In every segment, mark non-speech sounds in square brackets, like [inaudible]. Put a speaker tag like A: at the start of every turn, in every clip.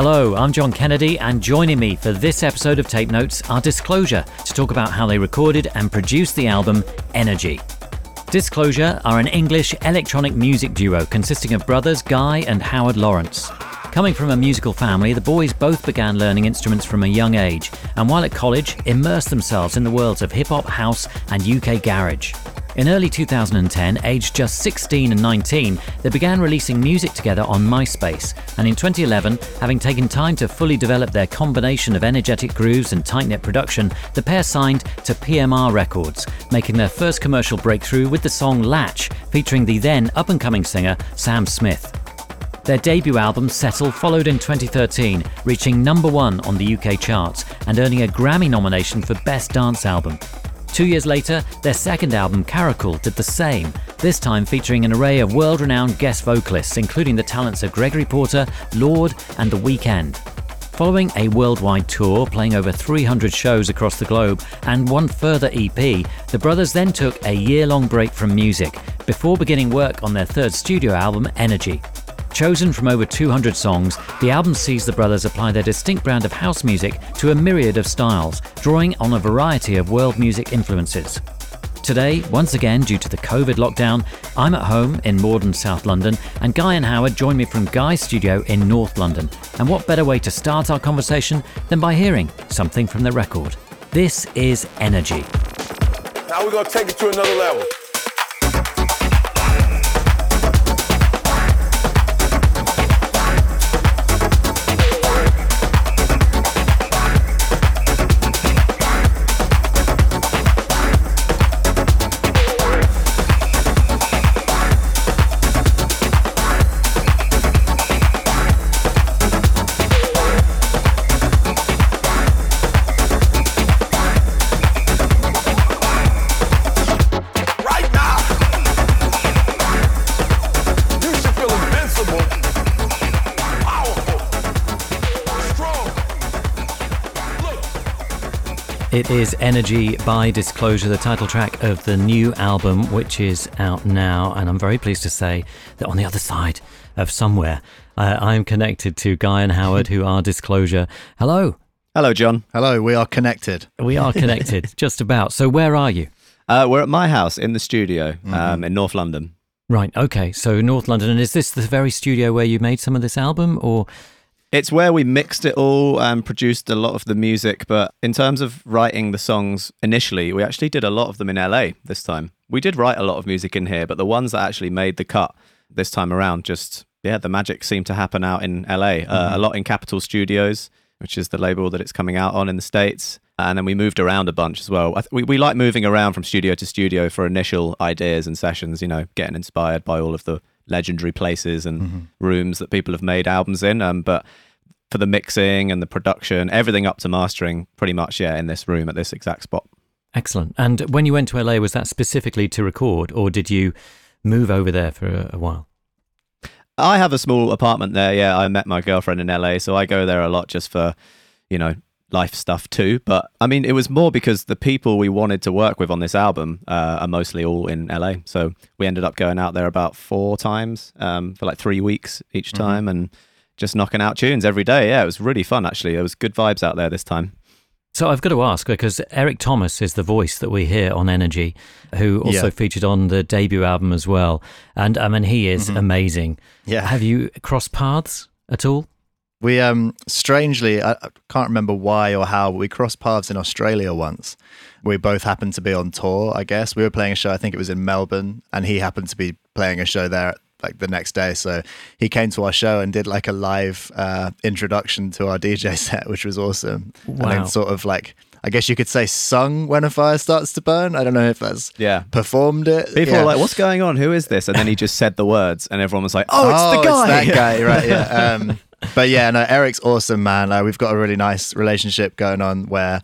A: Hello, I'm John Kennedy, and joining me for this episode of Tape Notes are Disclosure to talk about how they recorded and produced the album Energy. Disclosure are an English electronic music duo consisting of brothers Guy and Howard Lawrence. Coming from a musical family, the boys both began learning instruments from a young age, and while at college, immersed themselves in the worlds of hip hop, house, and UK garage. In early 2010, aged just 16 and 19, they began releasing music together on MySpace, and in 2011, having taken time to fully develop their combination of energetic grooves and tight knit production, the pair signed to PMR Records, making their first commercial breakthrough with the song Latch, featuring the then up and coming singer Sam Smith. Their debut album, Settle, followed in 2013, reaching number one on the UK charts and earning a Grammy nomination for Best Dance Album. Two years later, their second album, Caracal, did the same, this time featuring an array of world renowned guest vocalists, including the talents of Gregory Porter, Lorde, and The Weeknd. Following a worldwide tour, playing over 300 shows across the globe, and one further EP, the brothers then took a year long break from music before beginning work on their third studio album, Energy. Chosen from over 200 songs, the album sees the brothers apply their distinct brand of house music to a myriad of styles, drawing on a variety of world music influences. Today, once again due to the COVID lockdown, I'm at home in Morden, South London, and Guy and Howard join me from Guy's studio in North London. And what better way to start our conversation than by hearing something from the record? This is Energy.
B: Now we're gonna take it to another level.
A: It is Energy by Disclosure, the title track of the new album, which is out now. And I'm very pleased to say that on the other side of somewhere, uh, I'm connected to Guy and Howard, who are Disclosure. Hello.
C: Hello, John.
D: Hello, we are connected.
A: We are connected, [laughs] just about. So, where are you?
C: Uh, we're at my house in the studio um, in North London.
A: Right. Okay. So, North London. And is this the very studio where you made some of this album, or
C: It's where we mixed it all and produced a lot of the music. But in terms of writing the songs initially, we actually did a lot of them in LA this time. We did write a lot of music in here, but the ones that actually made the cut this time around just, yeah, the magic seemed to happen out in LA. Uh, a lot in Capitol Studios, which is the label that it's coming out on in the States. And then we moved around a bunch as well. I th- we, we like moving around from studio to studio for initial ideas and sessions, you know, getting inspired by all of the legendary places and rooms that people have made albums in. Um, but for the mixing and the production, everything up to mastering, pretty much, yeah, in this room at this exact spot.
A: excellent? And when you went to LA, was that specifically to record, or did you move over there for a, a while?
C: I have a small apartment there. Yeah, I met my girlfriend in LA, so I go there a lot just for, you know, life stuff too. But I mean, it was more because the people we wanted to work with on this album uh, are mostly all in LA. So we ended up going out there about four times um, for like three weeks each time and just knocking out tunes every day. Yeah, it was really fun actually. There was good vibes out there this time.
A: So I've got to ask because Eric Thomas is the voice that we hear on Energy, who also
D: Yeah.
A: featured on the debut album as well, and I mean he is amazing.
D: Yeah.
A: Have you crossed paths at all?
D: We um strangely, I, I can't remember why or how, but we crossed paths in Australia once. We both happened to be on tour. I guess we were playing a show. I think it was in Melbourne, and he happened to be playing a show there like the next day. So he came to our show and did like a live uh, introduction to our DJ [laughs] set, which was awesome.
A: wow.
D: And then sort of like. I guess you could say sung when a fire starts to burn. I don't know if that's
C: Yeah.
D: performed it.
C: People
D: Yeah.
C: were like, "What's going on? Who is this?" And then he just said the words, and everyone was like, "Oh, it's the guy."
D: it's that guy, right? Yeah. [laughs] Um, but yeah, no, Eric's awesome, man. Uh, we've got a really nice relationship going on where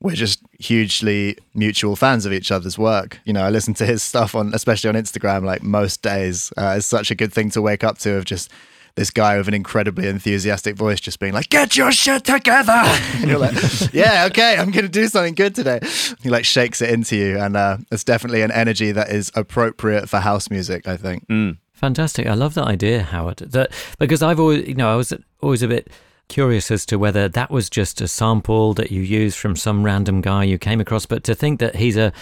D: we're just hugely mutual fans of each other's work. You know, I listen to his stuff on, especially on Instagram, like most days. Uh, it's such a good thing to wake up to of just this guy with an incredibly enthusiastic voice just being like, get your shit together. [laughs] and you're like, yeah, okay, I'm to do something good today. He like shakes it into you. And uh, it's definitely an energy that is appropriate for house music, I think.
C: Mm.
A: Fantastic. I love that idea, Howard. That because I've always, you know, I was always a bit curious as to whether that was just a sample that you used from some random guy you came across, but to think that he's a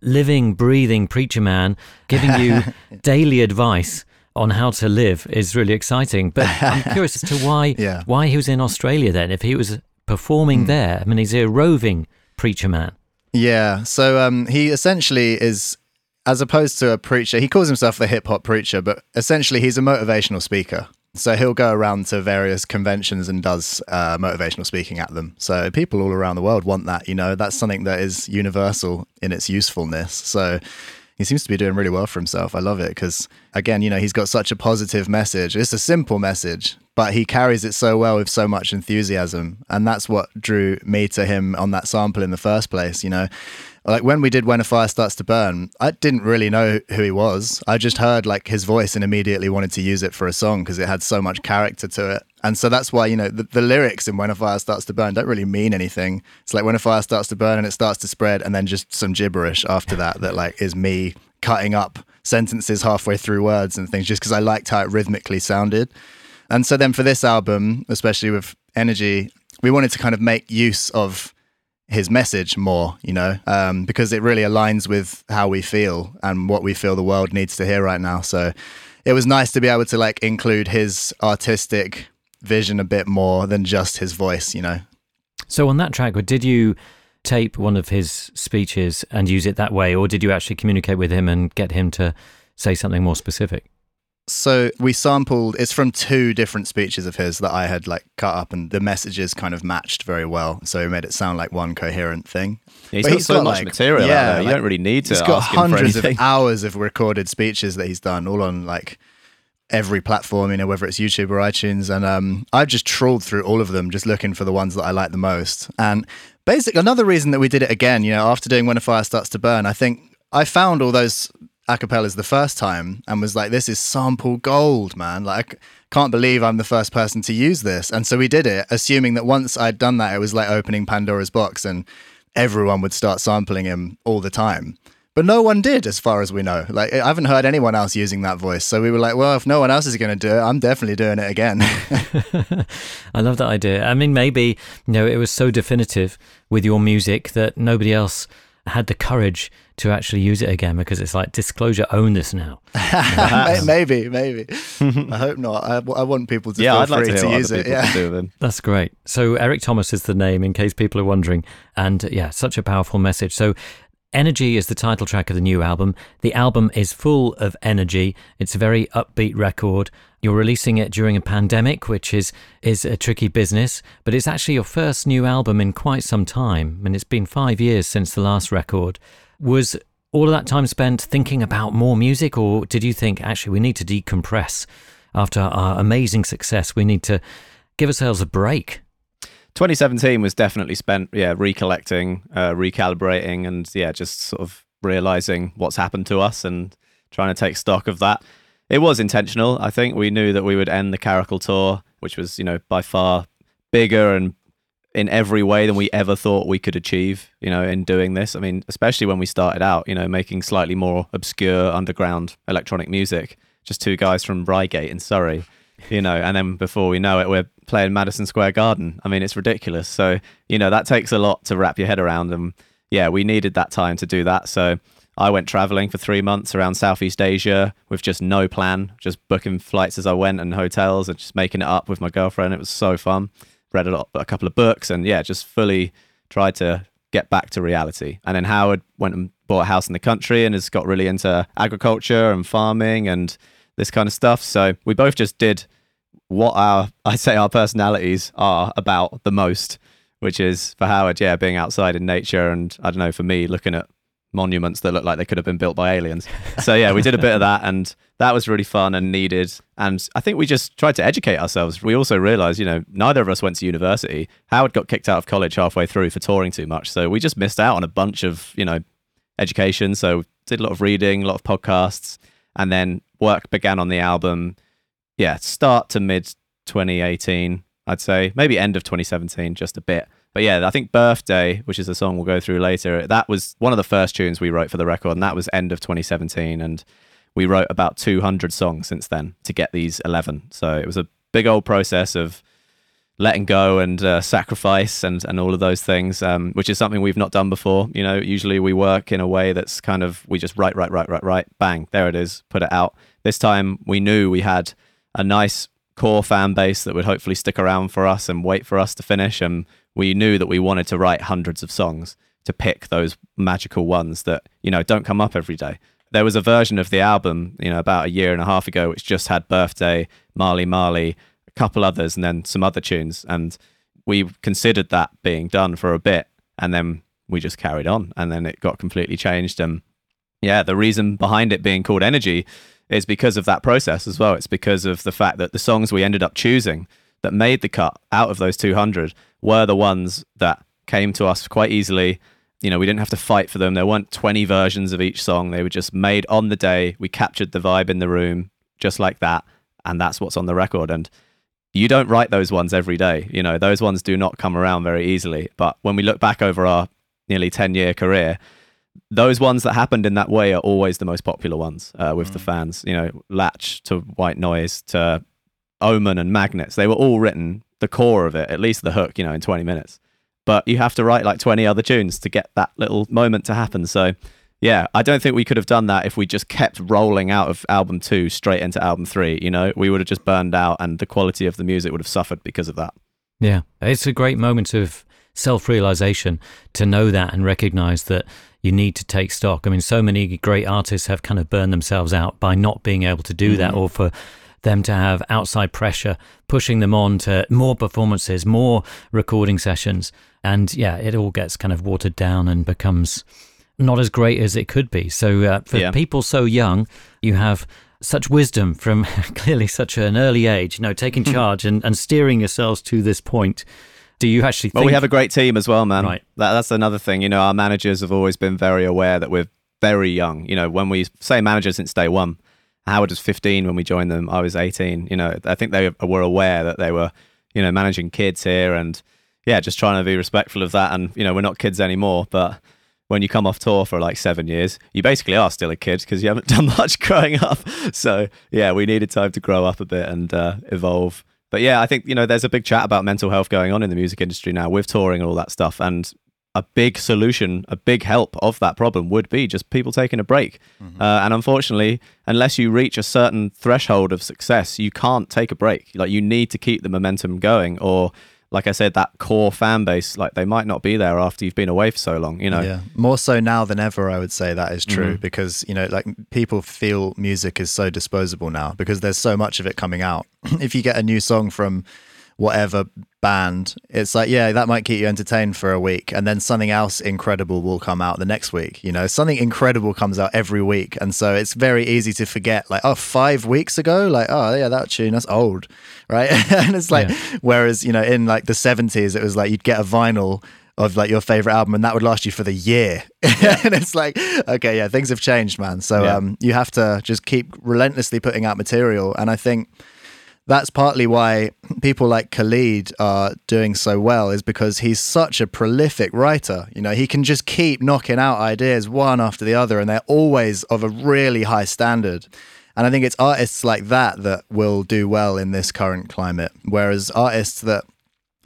A: living, breathing preacher man giving you [laughs] daily advice on how to live is really exciting. But I'm [laughs] curious as to why
D: Yeah.
A: why he was in Australia then. If he was performing there, I mean, he's a roving preacher man.
D: Yeah. So um, he essentially is, as opposed to a preacher, he calls himself the hip hop preacher, but essentially he's a motivational speaker. So he'll go around to various conventions and does uh, motivational speaking at them. So people all around the world want that. You know, that's something that is universal in its usefulness. So he seems to be doing really well for himself. I love it because, again, you know, he's got such a positive message. It's a simple message, but he carries it so well with so much enthusiasm. And that's what drew me to him on that sample in the first place. You know, like when we did When a Fire Starts to Burn, I didn't really know who he was. I just heard like his voice and immediately wanted to use it for a song because it had so much character to it. And so that's why, you know, the, the lyrics in When a Fire Starts to Burn don't really mean anything. It's like when a fire starts to burn and it starts to spread, and then just some gibberish after that, that like is me cutting up sentences halfway through words and things just because I liked how it rhythmically sounded. And so then for this album, especially with Energy, we wanted to kind of make use of his message more, you know, um, because it really aligns with how we feel and what we feel the world needs to hear right now. So it was nice to be able to like include his artistic vision a bit more than just his voice, you know.
A: So on that track, did you tape one of his speeches and use it that way, or did you actually communicate with him and get him to say something more specific?
D: So we sampled it's from two different speeches of his that I had like cut up and the messages kind of matched very well. So it made it sound like one coherent thing.
C: He's
D: But
C: got
D: he's
C: so
D: got,
C: much
D: like-
C: material
D: yeah,
C: there. You
D: like,
C: don't really need to
D: He's got
C: ask him for
D: hundreds of hours of recorded speeches that he's done, all on like every platform, you know, whether it's YouTube or iTunes. And um, I've just trawled through all of them, just looking for the ones that I like the most. And basically, another reason that we did it again, you know, after doing When a Fire Starts to Burn, I think I found all those acapellas the first time and was like, this is sample gold, man. Like, I can't believe I'm the first person to use this. And so we did it, assuming that once I'd done that, it was like opening Pandora's box and everyone would start sampling him all the time. But no one did, as far as we know. Like, I haven't heard anyone else using that voice. So we were like, well, if no one else is going to do it, I'm definitely doing it again. [laughs]
A: I love that idea. I mean, maybe you know it was so definitive with your music that nobody else had the courage to actually use it again because it's like disclosure own this now. [laughs]
D: Maybe, maybe. I hope not. I, I want people to
C: yeah,
D: feel
C: I'd like to
D: to, use it. Yeah.
C: do with. [laughs]
A: That's great. So Eric Thomas is the name, in case people are wondering, and yeah, such a powerful message. So. Energy is the title track of the new album. The album is full of energy. It's a very upbeat record. You're releasing it during a pandemic, which is is a tricky business, but it's actually your first new album in quite some time, and it's been 5 years since the last record. Was all of that time spent thinking about more music or did you think actually we need to decompress after our amazing success? We need to give ourselves a break.
C: 2017 was definitely spent, yeah, recollecting, uh, recalibrating, and yeah, just sort of realizing what's happened to us and trying to take stock of that. It was intentional. I think we knew that we would end the Caracal tour, which was, you know, by far bigger and in every way than we ever thought we could achieve, you know, in doing this. I mean, especially when we started out, you know, making slightly more obscure underground electronic music, just two guys from Reigate in Surrey, you know, and then before we know it, we're playing Madison Square Garden. I mean, it's ridiculous. So, you know, that takes a lot to wrap your head around. And yeah, we needed that time to do that. So I went traveling for three months around Southeast Asia with just no plan, just booking flights as I went and hotels and just making it up with my girlfriend. It was so fun. Read a lot, a couple of books, and yeah, just fully tried to get back to reality. And then Howard went and bought a house in the country and has got really into agriculture and farming and this kind of stuff. So we both just did what our [laughs] I say our personalities are about the most, which is for Howard, yeah, being outside in nature, and I don't know, for me, looking at monuments that look like they could have been built by aliens. So yeah, we did a bit of that and that was really fun and needed. And I think we just tried to educate ourselves. We also realized, you know, neither of us went to university. Howard got kicked out of college halfway through for touring too much. So we just missed out on a bunch of, you know, education. So did a lot of reading, a lot of podcasts, and then work began on the album. Yeah, start to mid 2018, I'd say, maybe end of 2017, just a bit. But yeah, I think Birthday, which is a song we'll go through later, that was one of the first tunes we wrote for the record, and that was end of 2017. And we wrote about 200 songs since then to get these 11. So it was a big old process of letting go and uh, sacrifice and, and all of those things, um, which is something we've not done before. You know, usually we work in a way that's kind of, we just write, write, write, write, write, bang, there it is, put it out. This time we knew we had a nice core fan base that would hopefully stick around for us and wait for us to finish. And we knew that we wanted to write hundreds of songs to pick those magical ones that, you know, don't come up every day. There was a version of the album, you know, about a year and a half ago, which just had Birthday, Mali Mali, a couple others, and then some other tunes. And we considered that being done for a bit. And then we just carried on. And then it got completely changed. And yeah, the reason behind it being called Energy is because of that process as well. It's because of the fact that the songs we ended up choosing that made the cut out of those 200 were the ones that came to us quite easily. You know, we didn't have to fight for them. There weren't 20 versions of each song. They were just made on the day. We captured the vibe in the room just like that. And that's what's on the record. And you don't write those ones every day. You know, those ones do not come around very easily. But when we look back over our nearly 10 year career, those ones that happened in that way are always the most popular ones uh, with mm. the fans. You know, Latch to White Noise to Omen and Magnets. They were all written the core of it, at least the hook, you know, in 20 minutes. But you have to write like 20 other tunes to get that little moment to happen. So, yeah, I don't think we could have done that if we just kept rolling out of album two straight into album three. You know, we would have just burned out and the quality of the music would have suffered because of that.
A: Yeah, it's a great moment of self realization to know that and recognize that you need to take stock. I mean, so many great artists have kind of burned themselves out by not being able to do mm-hmm. that or for them to have outside pressure pushing them on to more performances, more recording sessions. And yeah, it all gets kind of watered down and becomes not as great as it could be. So uh, for yeah. people so young, you have such wisdom from [laughs] clearly such an early age, you know, taking [laughs] charge and, and steering yourselves to this point. Do you actually
C: Well, we have a great team as well, man. Right. That, that's another thing. You know, our managers have always been very aware that we're very young. You know, when we say manager since day one, Howard was 15 when we joined them. I was 18. You know, I think they were aware that they were, you know, managing kids here and yeah, just trying to be respectful of that. And, you know, we're not kids anymore, but when you come off tour for like seven years, you basically are still a kid because you haven't [laughs] done much growing up. So yeah, we needed time to grow up a bit and uh, evolve. But yeah, I think, you know, there's a big chat about mental health going on in the music industry now with touring and all that stuff. And a big solution, a big help of that problem would be just people taking a break. Mm-hmm. Uh, and unfortunately, unless you reach a certain threshold of success, you can't take a break. Like you need to keep the momentum going, or like I said, that core fan base, like they might not be there after you've been away for so long. You know,
D: yeah, more so now than ever. I would say that is true mm-hmm. because you know, like people feel music is so disposable now because there's so much of it coming out. [clears throat] if you get a new song from whatever band, it's like, yeah, that might keep you entertained for a week. And then something else incredible will come out the next week. You know, something incredible comes out every week. And so it's very easy to forget, like, oh, five weeks ago, like, oh, yeah, that tune, that's old. Right. [laughs] and it's like, yeah. whereas, you know, in like the 70s, it was like you'd get a vinyl of like your favorite album and that would last you for the year [laughs] and it's like okay yeah things have changed man so yeah. um you have to just keep relentlessly putting out material and i think that's partly why people like Khalid are doing so well is because he's such a prolific writer. You know, he can just keep knocking out ideas one after the other and they're always of a really high standard. And I think it's artists like that that will do well in this current climate. Whereas artists that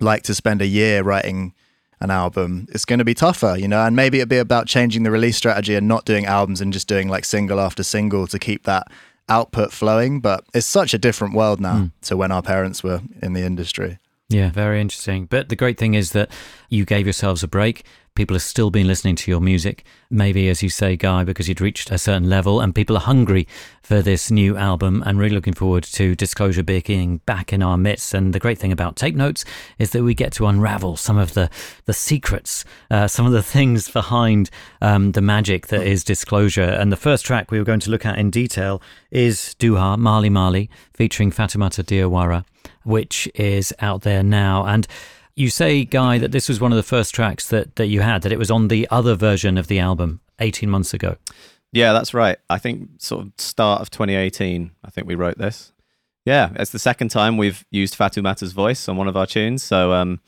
D: like to spend a year writing an album, it's going to be tougher, you know, and maybe it'd be about changing the release strategy and not doing albums and just doing like single after single to keep that output flowing, but it's such a different world now mm. to when our parents were in the industry.
A: Yeah, very interesting. But the great thing is that you gave yourselves a break. People have still been listening to your music. Maybe, as you say, Guy, because you'd reached a certain level and people are hungry for this new album and really looking forward to Disclosure being back in our midst. And the great thing about Tape Notes is that we get to unravel some of the, the secrets, uh, some of the things behind um, the magic that is Disclosure. And the first track we were going to look at in detail is Douha Mali Mali featuring Fatoumata Diawara, which is out there now. And you say, Guy, that this was one of the first tracks that, that you had, that it was on the other version of the album 18 months ago.
C: Yeah, that's right. I think sort of start of 2018, I think we wrote this. Yeah, it's the second time we've used Fatoumata's voice on one of our tunes. So, um,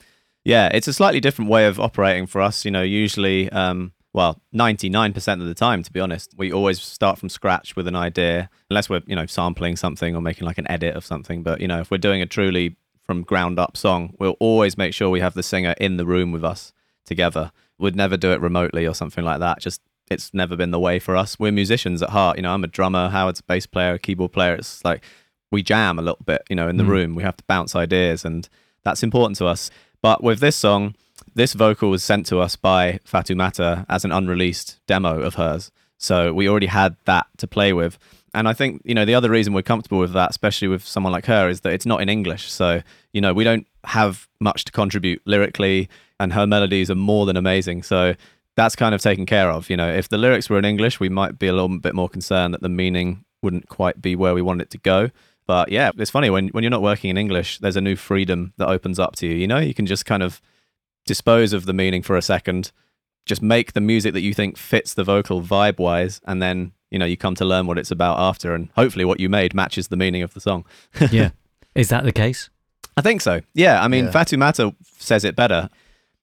C: yeah, it's a slightly different way of operating for us. You know, usually, um, well, 99% of the time, to be honest, we always start from scratch with an idea, unless we're, you know, sampling something or making like an edit of something. But, you know, if we're doing a truly from ground up song, we'll always make sure we have the singer in the room with us together. We'd never do it remotely or something like that. Just it's never been the way for us. We're musicians at heart. You know, I'm a drummer, Howard's a bass player, a keyboard player. It's like we jam a little bit, you know, in the mm. room. We have to bounce ideas and that's important to us. But with this song, this vocal was sent to us by Fatoumata as an unreleased demo of hers. So we already had that to play with. And I think, you know, the other reason we're comfortable with that, especially with someone like her, is that it's not in English. So, you know, we don't have much to contribute lyrically, and her melodies are more than amazing. So that's kind of taken care of. You know, if the lyrics were in English, we might be a little bit more concerned that the meaning wouldn't quite be where we want it to go. But yeah, it's funny when, when you're not working in English, there's a new freedom that opens up to you. You know, you can just kind of dispose of the meaning for a second, just make the music that you think fits the vocal vibe wise, and then you know you come to learn what it's about after and hopefully what you made matches the meaning of the song. [laughs]
A: Yeah. Is that the case?
C: I think so. Yeah i mean yeah. fatoumata says it better.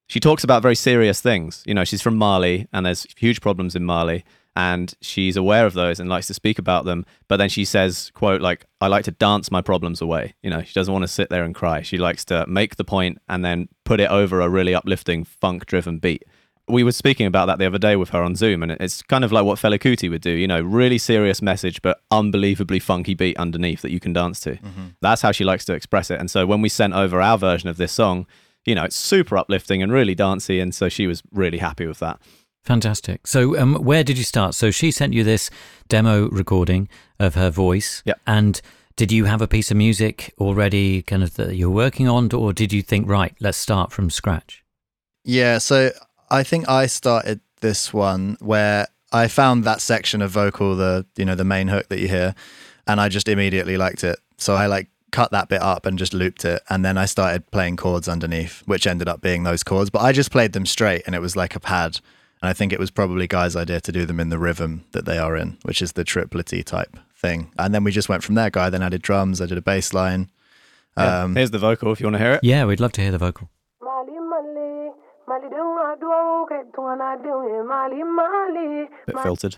C: She talks about very serious things. You know she's from mali and there's huge problems in mali and she's aware of those and likes to speak about them but then she says quote like i like to dance my problems away you know she doesn't want to sit there and cry she likes to make the point and then put it over a really uplifting funk driven beat we were speaking about that the other day with her on Zoom, and it's kind of like what Fela Kuti would do. You know, really serious message, but unbelievably funky beat underneath that you can dance to. Mm-hmm. That's how she likes to express it. And so when we sent over our version of this song, you know, it's super uplifting and really dancey, and so she was really happy with that.
A: Fantastic. So, um, where did you start? So, she sent you this demo recording of her voice.
C: Yeah.
A: And did you have a piece of music already kind of that you're working on, or did you think, right, let's start from scratch?
D: Yeah. So, I think I started this one where I found that section of vocal, the you know the main hook that you hear, and I just immediately liked it. So I like cut that bit up and just looped it, and then I started playing chords underneath, which ended up being those chords. But I just played them straight, and it was like a pad. And I think it was probably Guy's idea to do them in the rhythm that they are in, which is the triplety type thing. And then we just went from there. Guy then added drums. I did a bass line.
C: Yeah. Um, Here's the vocal if you want to hear it.
A: Yeah, we'd love to hear the vocal.
C: Bit filtered.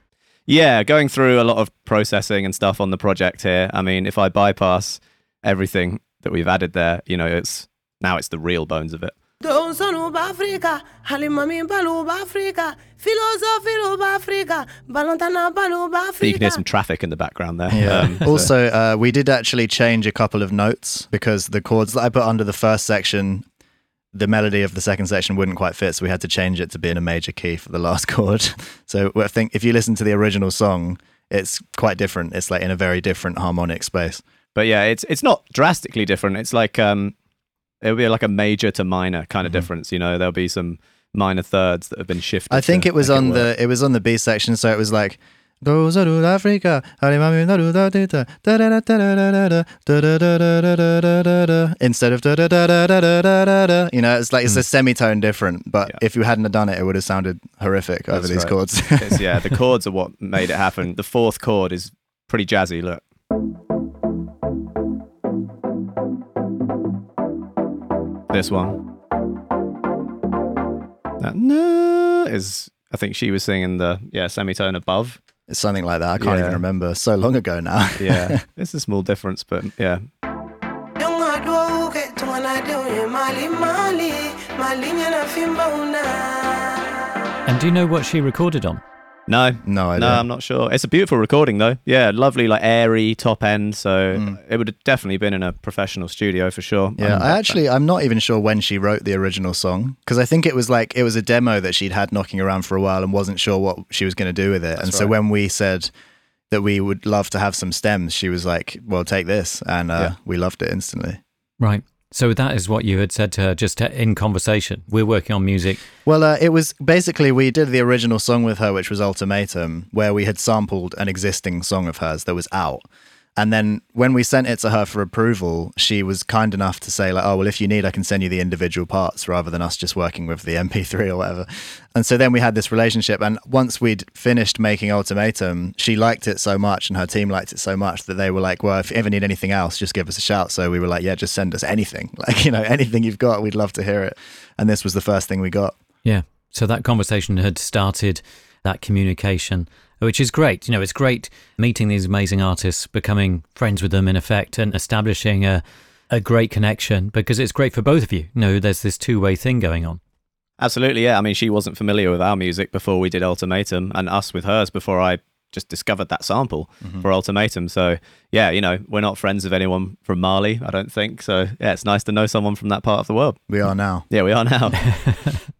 C: Yeah, going through a lot of processing and stuff on the project here. I mean, if I bypass everything that we've added there, you know, it's now it's the real bones of it. So you can hear some traffic in the background there.
D: Yeah. Um, [laughs] also, uh, we did actually change a couple of notes because the chords that I put under the first section the melody of the second section wouldn't quite fit, so we had to change it to be in a major key for the last [laughs] chord. So I think if you listen to the original song, it's quite different. It's like in a very different harmonic space.
C: But yeah, it's it's not drastically different. It's like um, it'll be like a major to minor kind of mm-hmm. difference. You know, there'll be some minor thirds that have been shifted.
D: I think it was on it the it was on the B section, so it was like Goza to Africa, instead of you know, it's like it's mm. a semitone different. But yeah. if you hadn't have done it, it would have sounded horrific That's over these right. chords. [laughs]
C: yeah, the chords are what made it happen. The fourth chord is pretty jazzy. Look. This one. That no is I think she was singing the yeah semitone above.
D: It's something like that. I can't
C: Yeah.
D: even remember. So long ago now. [laughs]
C: Yeah, it's a small difference, but yeah,
A: And do you know what she recorded on?
C: No,
D: No idea.
C: no, I'm not sure. It's a beautiful recording though. Yeah, lovely, like airy top end. So it would have definitely been in a professional studio for sure.
D: Yeah, I actually, I'm not even sure when she wrote the original song because I think it was like it was a demo that she'd had knocking around for a while and wasn't sure what she was going to do with it. and so when we said that we would love to have some stems, she was like, "Well, take this," and uh,
C: Yeah.
D: we loved it instantly.
A: Right. So that is what you had said to her just in conversation. We're working on music.
D: Well, uh, it was basically we did the original song with her, which was Ultimatum, where we had sampled an existing song of hers that was out. And then when we sent it to her for approval, she was kind enough to say, like, oh, well, if you need, I can send you the individual parts rather than us just working with the [laughs] MP3 or whatever. And so then we had this relationship. And once we'd finished making Ultimatum, she liked it so much and her team liked it so much that they were like, well, if you ever need anything else, just give us a shout. So we were like, yeah, just send us anything. [laughs] Like, you know, anything you've got, we'd love to hear it. And this was the first thing we got.
A: Yeah. So that conversation had started, that communication, which is great. You know, it's great meeting these amazing artists, becoming friends with them in effect, and establishing a, a great connection because it's great for both of you. You know, there's this two way thing going on.
C: Absolutely, yeah. I mean, she wasn't familiar with our music before we did Ultimatum, and us with hers before I just discovered that sample mm-hmm. for Ultimatum. So, yeah, you know, we're not friends of anyone from Mali, I don't think. So, yeah, it's nice to know someone from that part of the world.
D: We are now.
C: Yeah, we are now. [laughs]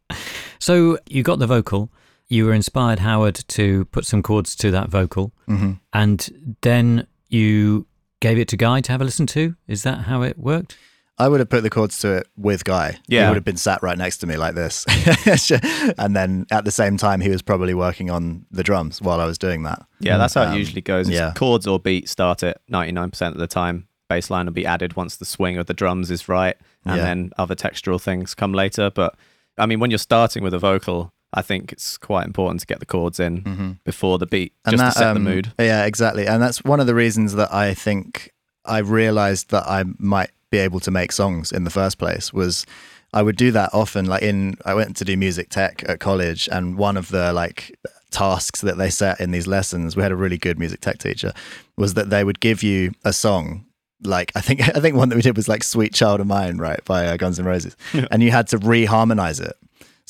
A: So you got the vocal. You were inspired, Howard, to put some chords to that vocal,
D: hmm
A: and then you gave it to Guy to have a listen to. Is that how it worked?
D: I would have put the chords to it with Guy.
C: Yeah.
D: He would have been sat right next to me like this. [laughs] and then at the same time, he was probably working on the drums while I was doing that.
C: yeah, that's how
D: Um,
C: it usually goes. It's
D: yeah.
C: chords or beats start it 99% of the time. Bassline will be added once the swing of the drums is right, and
D: Yeah.
C: then other textural things come later. But I mean, when you're starting with a vocal, I think it's quite important to get the chords in before the beat, just to set the
D: um,
C: mood.
D: Yeah, exactly. And that's one of the reasons that I think I realized that I might be able to make songs in the first place was I would do that often. Like in, I went to do music tech at college, and one of the like tasks that they set in these lessons, we had a really good music tech teacher, was that they would give you a song. Like I think [laughs] I think one that we did was like "Sweet Child of Mine," right, by uh, Guns N' Roses, and you had to reharmonize it.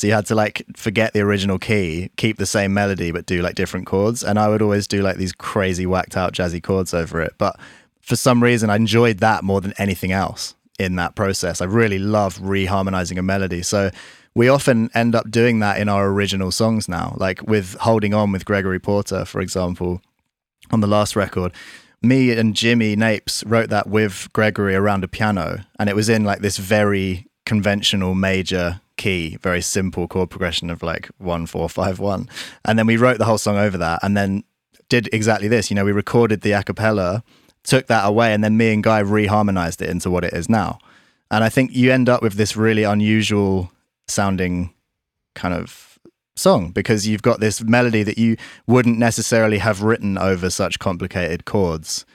D: So you had to like forget the original key, keep the same melody, but do like different chords. And I would always do like these crazy whacked out jazzy chords over it. But for some reason, I enjoyed that more than anything else in that process. I really love reharmonizing a melody. So we often end up doing that in our original songs now, like with Holding On with Gregory Porter, for example, on the last record. Me and Jimmy Napes wrote that with Gregory around a piano, and it was in like this very conventional major key, very simple chord progression of like one, four, five, one. And then we wrote the whole song over that and then did exactly this. You know, we recorded the a cappella, took that away, and then me and Guy reharmonized it into what it is now. And I think you end up with this really unusual sounding kind of song because you've got this melody that you wouldn't necessarily have written over such complicated chords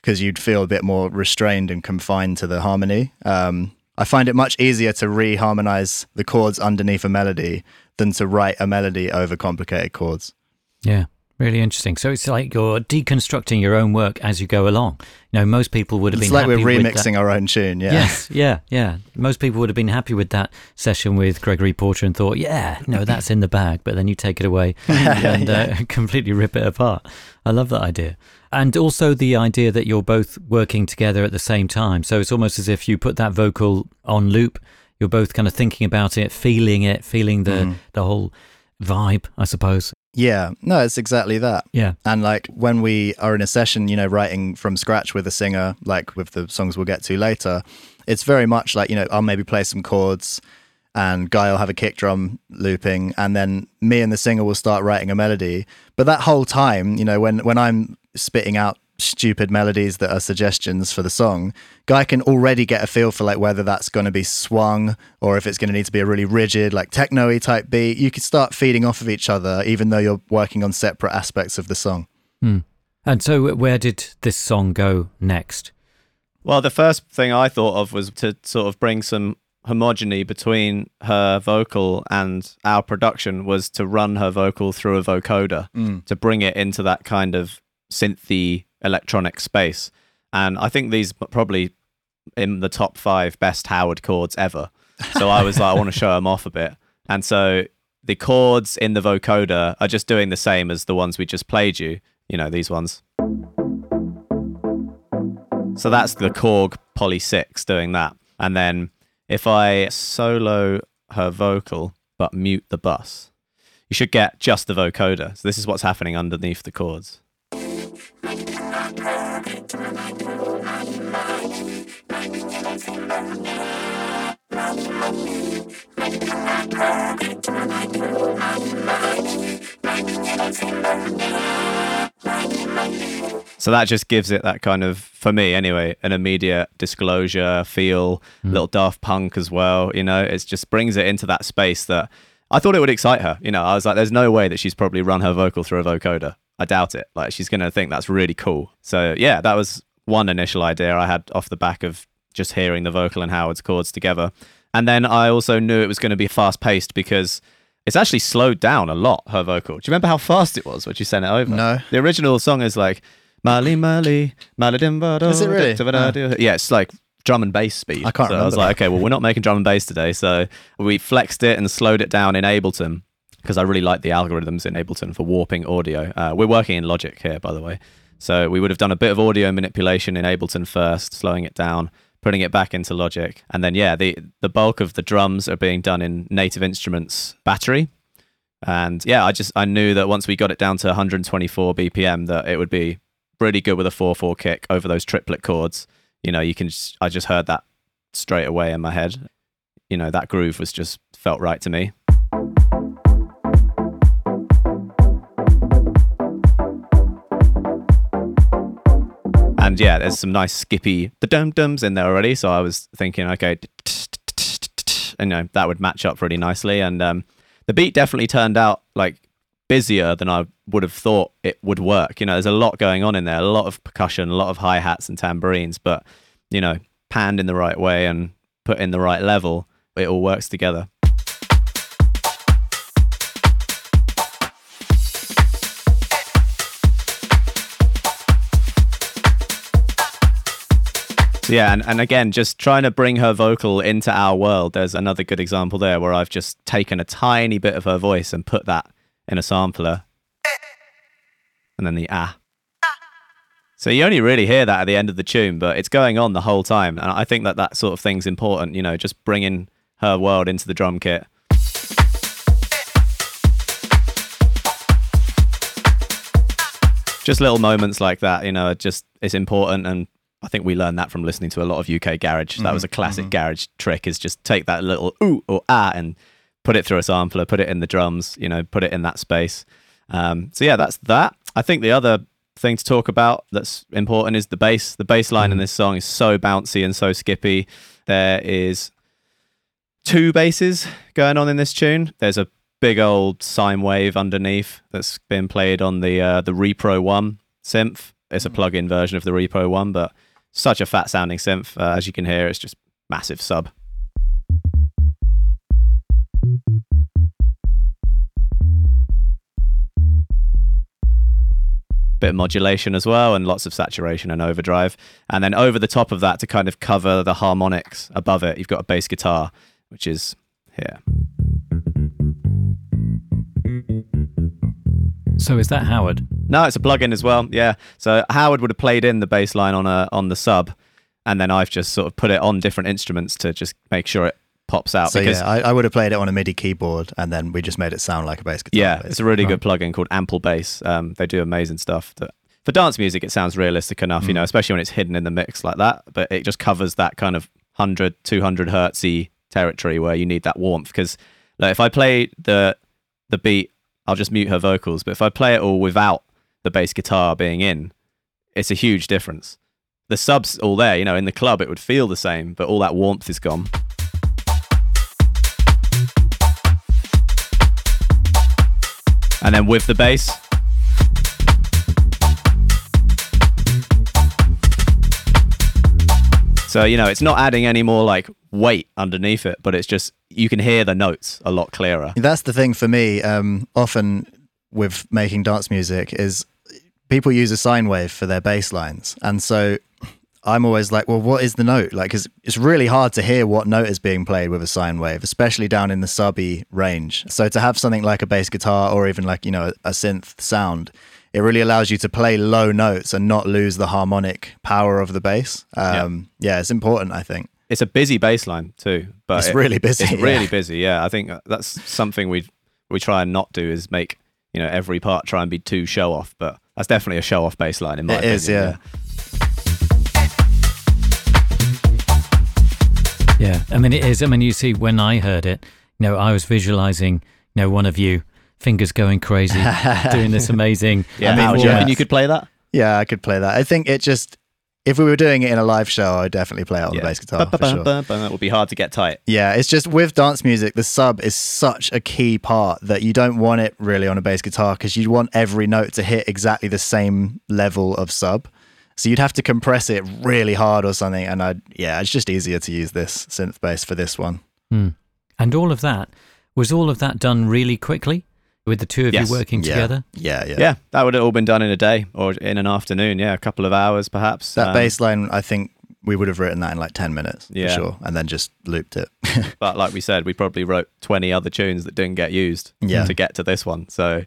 D: because you'd feel a bit more restrained and confined to the harmony. Um, I find it much easier to reharmonize the chords underneath a melody than to write a melody over complicated chords.
A: Yeah, really interesting. So it's like you're deconstructing your own work as you go along. You know, most people would have
D: It's
A: been
D: like we're
A: happy with that-
D: remixing our own tune. Yeah.
A: Yes, yeah, yeah. Most people would have been happy with that session with Gregory Porter and thought, yeah, no, that's in the bag. But then you take it away [laughs] and uh, [laughs] completely rip it apart. I love that idea. And also the idea that you're both working together at the same time. So it's almost as if you put that vocal on loop. You're both kind of thinking about it, feeling it, feeling the, mm-hmm. the whole vibe, I suppose.
D: Yeah. No, it's exactly that.
A: Yeah.
D: And like when we are in a session, you know, writing from scratch with a singer, like with the songs we'll get to later, it's very much like, you know, I'll maybe play some chords and Guy will have a kick drum looping and then me and the singer will start writing a melody. But that whole time, you know, when when I'm spitting out stupid melodies that are suggestions for the song, Guy can already get a feel for like whether that's going to be swung or if it's going to need to be a really rigid, like techno-y type beat. You could start feeding off of each other, even though you're working on separate aspects of the song. Hmm.
A: And so where did this song go next?
C: Well, the first thing I thought of was to sort of bring some homogeny between her vocal and our production was to run her vocal through a vocoder hmm. to bring it into that kind of synthy electronic space. And I think these are probably in the top five best Howard chords ever. So I was like, I want to show them off a bit. And so the chords in the vocoder are just doing the same as the ones we just played you, you know, these ones. So that's the Korg Poly 6 doing that. And then if I solo her vocal but mute the bus, you should get just the vocoder. So this is what's happening underneath the chords. So that just gives it that kind of, for me anyway, an immediate disclosure feel, hmm. little Daft Punk as well. You know, it just brings it into that space that I thought it would excite her. You know, I was like, there's no way that she's probably run her vocal through a vocoder. I doubt it. Like, she's going to think that's really cool. So, yeah, that was one initial idea I had off the back of just hearing the vocal and Howard's chords together. And then I also knew it was going to be fast paced because it's actually slowed down a lot, her vocal. Do you remember how fast it was when she sent it over?
D: No.
C: The original song is like, Mali Mali, Maladimba.
D: Is it really?
C: Yeah, it's like drum and bass speed.
D: I can't
C: so I was like, okay, well, we're not making drum and bass today. So we flexed it and slowed it down in Ableton because I really like the algorithms in Ableton for warping audio. Uh, we're working in Logic here, by the way. So we would have done a bit of audio manipulation in Ableton first, slowing it down, putting it back into Logic. And then, yeah, the, the bulk of the drums are being done in Native Instruments battery. And yeah, I just I knew that once we got it down to 124 BPM, that it would be really good with a 4/4 kick over those triplet chords. You know, you can. Just, I just heard that straight away in my head. You know, that groove was just felt right to me. And yeah, there's some nice skippy the dum dums in there already. So I was thinking, okay, you know that would match up really nicely. And um, the beat definitely turned out like busier than I would have thought it would work. You know, there's a lot going on in there, a lot of percussion, a lot of hi hats and tambourines, but you know, panned in the right way and put in the right level, it all works together. Yeah, and, and again, just trying to bring her vocal into our world. There's another good example there where I've just taken a tiny bit of her voice and put that in a sampler. And then the ah. So you only really hear that at the end of the tune, but it's going on the whole time. And I think that that sort of thing's important, you know, just bringing her world into the drum kit. Just little moments like that, you know, just it's important and I think we learned that from listening to a lot of UK garage. That was a classic garage trick is just take that little ooh or ah and put it through a sampler, put it in the drums, you know, put it in that space. Um, so yeah, that's that. I think the other thing to talk about that's important is the bass. The bass line in this song is so bouncy and so skippy. There is two basses going on in this tune. There's a big old sine wave underneath that's been played on the uh, the Repro One synth. It's a plug-in version of the Repro One, but such a fat sounding synth. Uh, as you can hear, it's just massive sub. Bit of modulation as well, and lots of saturation and overdrive. And then over the top of that, to kind of cover the harmonics above it, you've got a bass guitar, which is here.
A: So is that Howard?
C: No, it's a plugin as well. Yeah. So Howard would have played in the bass line on a on the sub, and then I've just sort of put it on different instruments to just make sure it pops out.
D: So
C: because
D: yeah, I, I would have played it on a MIDI keyboard, and then we just made it sound like a bass guitar.
C: yeah,
D: basically.
C: it's a really good plugin called Ample Bass. Um, they do amazing stuff. That, for dance music, it sounds realistic enough, you know, especially when it's hidden in the mix like that. But it just covers that kind of 100, 200 hertzy territory where you need that warmth. Because like, if I play the the beat, I'll just mute her vocals. But if I play it all without the bass guitar being in, it's a huge difference. The sub's all there, you know, in the club it would feel the same, but all that warmth is gone. And then with the bass, So, you know, it's not adding any more like weight underneath it, but it's just you can hear the notes a lot clearer.
D: That's the thing for me. Um, often with making dance music is people use a sine wave for their bass lines, and so I'm always like, well, what is the note? Like, because it's really hard to hear what note is being played with a sine wave, especially down in the subby range. So to have something like a bass guitar or even like you know a synth sound, it really allows you to play low notes and not lose the harmonic power of the bass. Um, yeah. it's important, I think.
C: It's a busy baseline too, but
D: It's
C: it-
D: really busy,
C: It's
D: yeah.
C: really busy. Yeah, I think uh, that's something we we try and not do is make you know every part try and be too show off, but that's definitely a show off baseline in my
D: It
C: opinion.
D: is, yeah.
A: Yeah, I mean it is. I mean you see when I heard it, you know, I was visualizing, you know, one of you fingers going crazy, [laughs] doing this amazing.
C: Yeah,
D: I mean,
C: Al, do you
D: yeah.
C: you could play that?
D: Yeah, I could play that. I think it just if we were doing it in a live show, I'd definitely play it on the bass guitar for sure.
C: That would be hard to get tight.
D: Yeah, it's just with dance music, the sub is such a key part that you don't want it really on a bass guitar because you want every note to hit exactly the same level of sub. So you'd have to compress it really hard or something. And I, yeah, it's just easier to use this synth bass for this one.
A: Hmm. And all of that was all of that done really quickly with the two of
C: Yes.
A: you working
D: yeah.
A: together.
D: Yeah, yeah,
C: Yeah. that would have all been done in a day or in an afternoon. Yeah, a couple of hours perhaps.
D: That
C: Um,
D: bass line, I think we would have written that in like ten minutes
C: Yeah.
D: for sure, and then just looped it. [laughs]
C: But like we said, we probably wrote 20 other tunes that didn't get used
D: Yeah.
C: to get to this one. So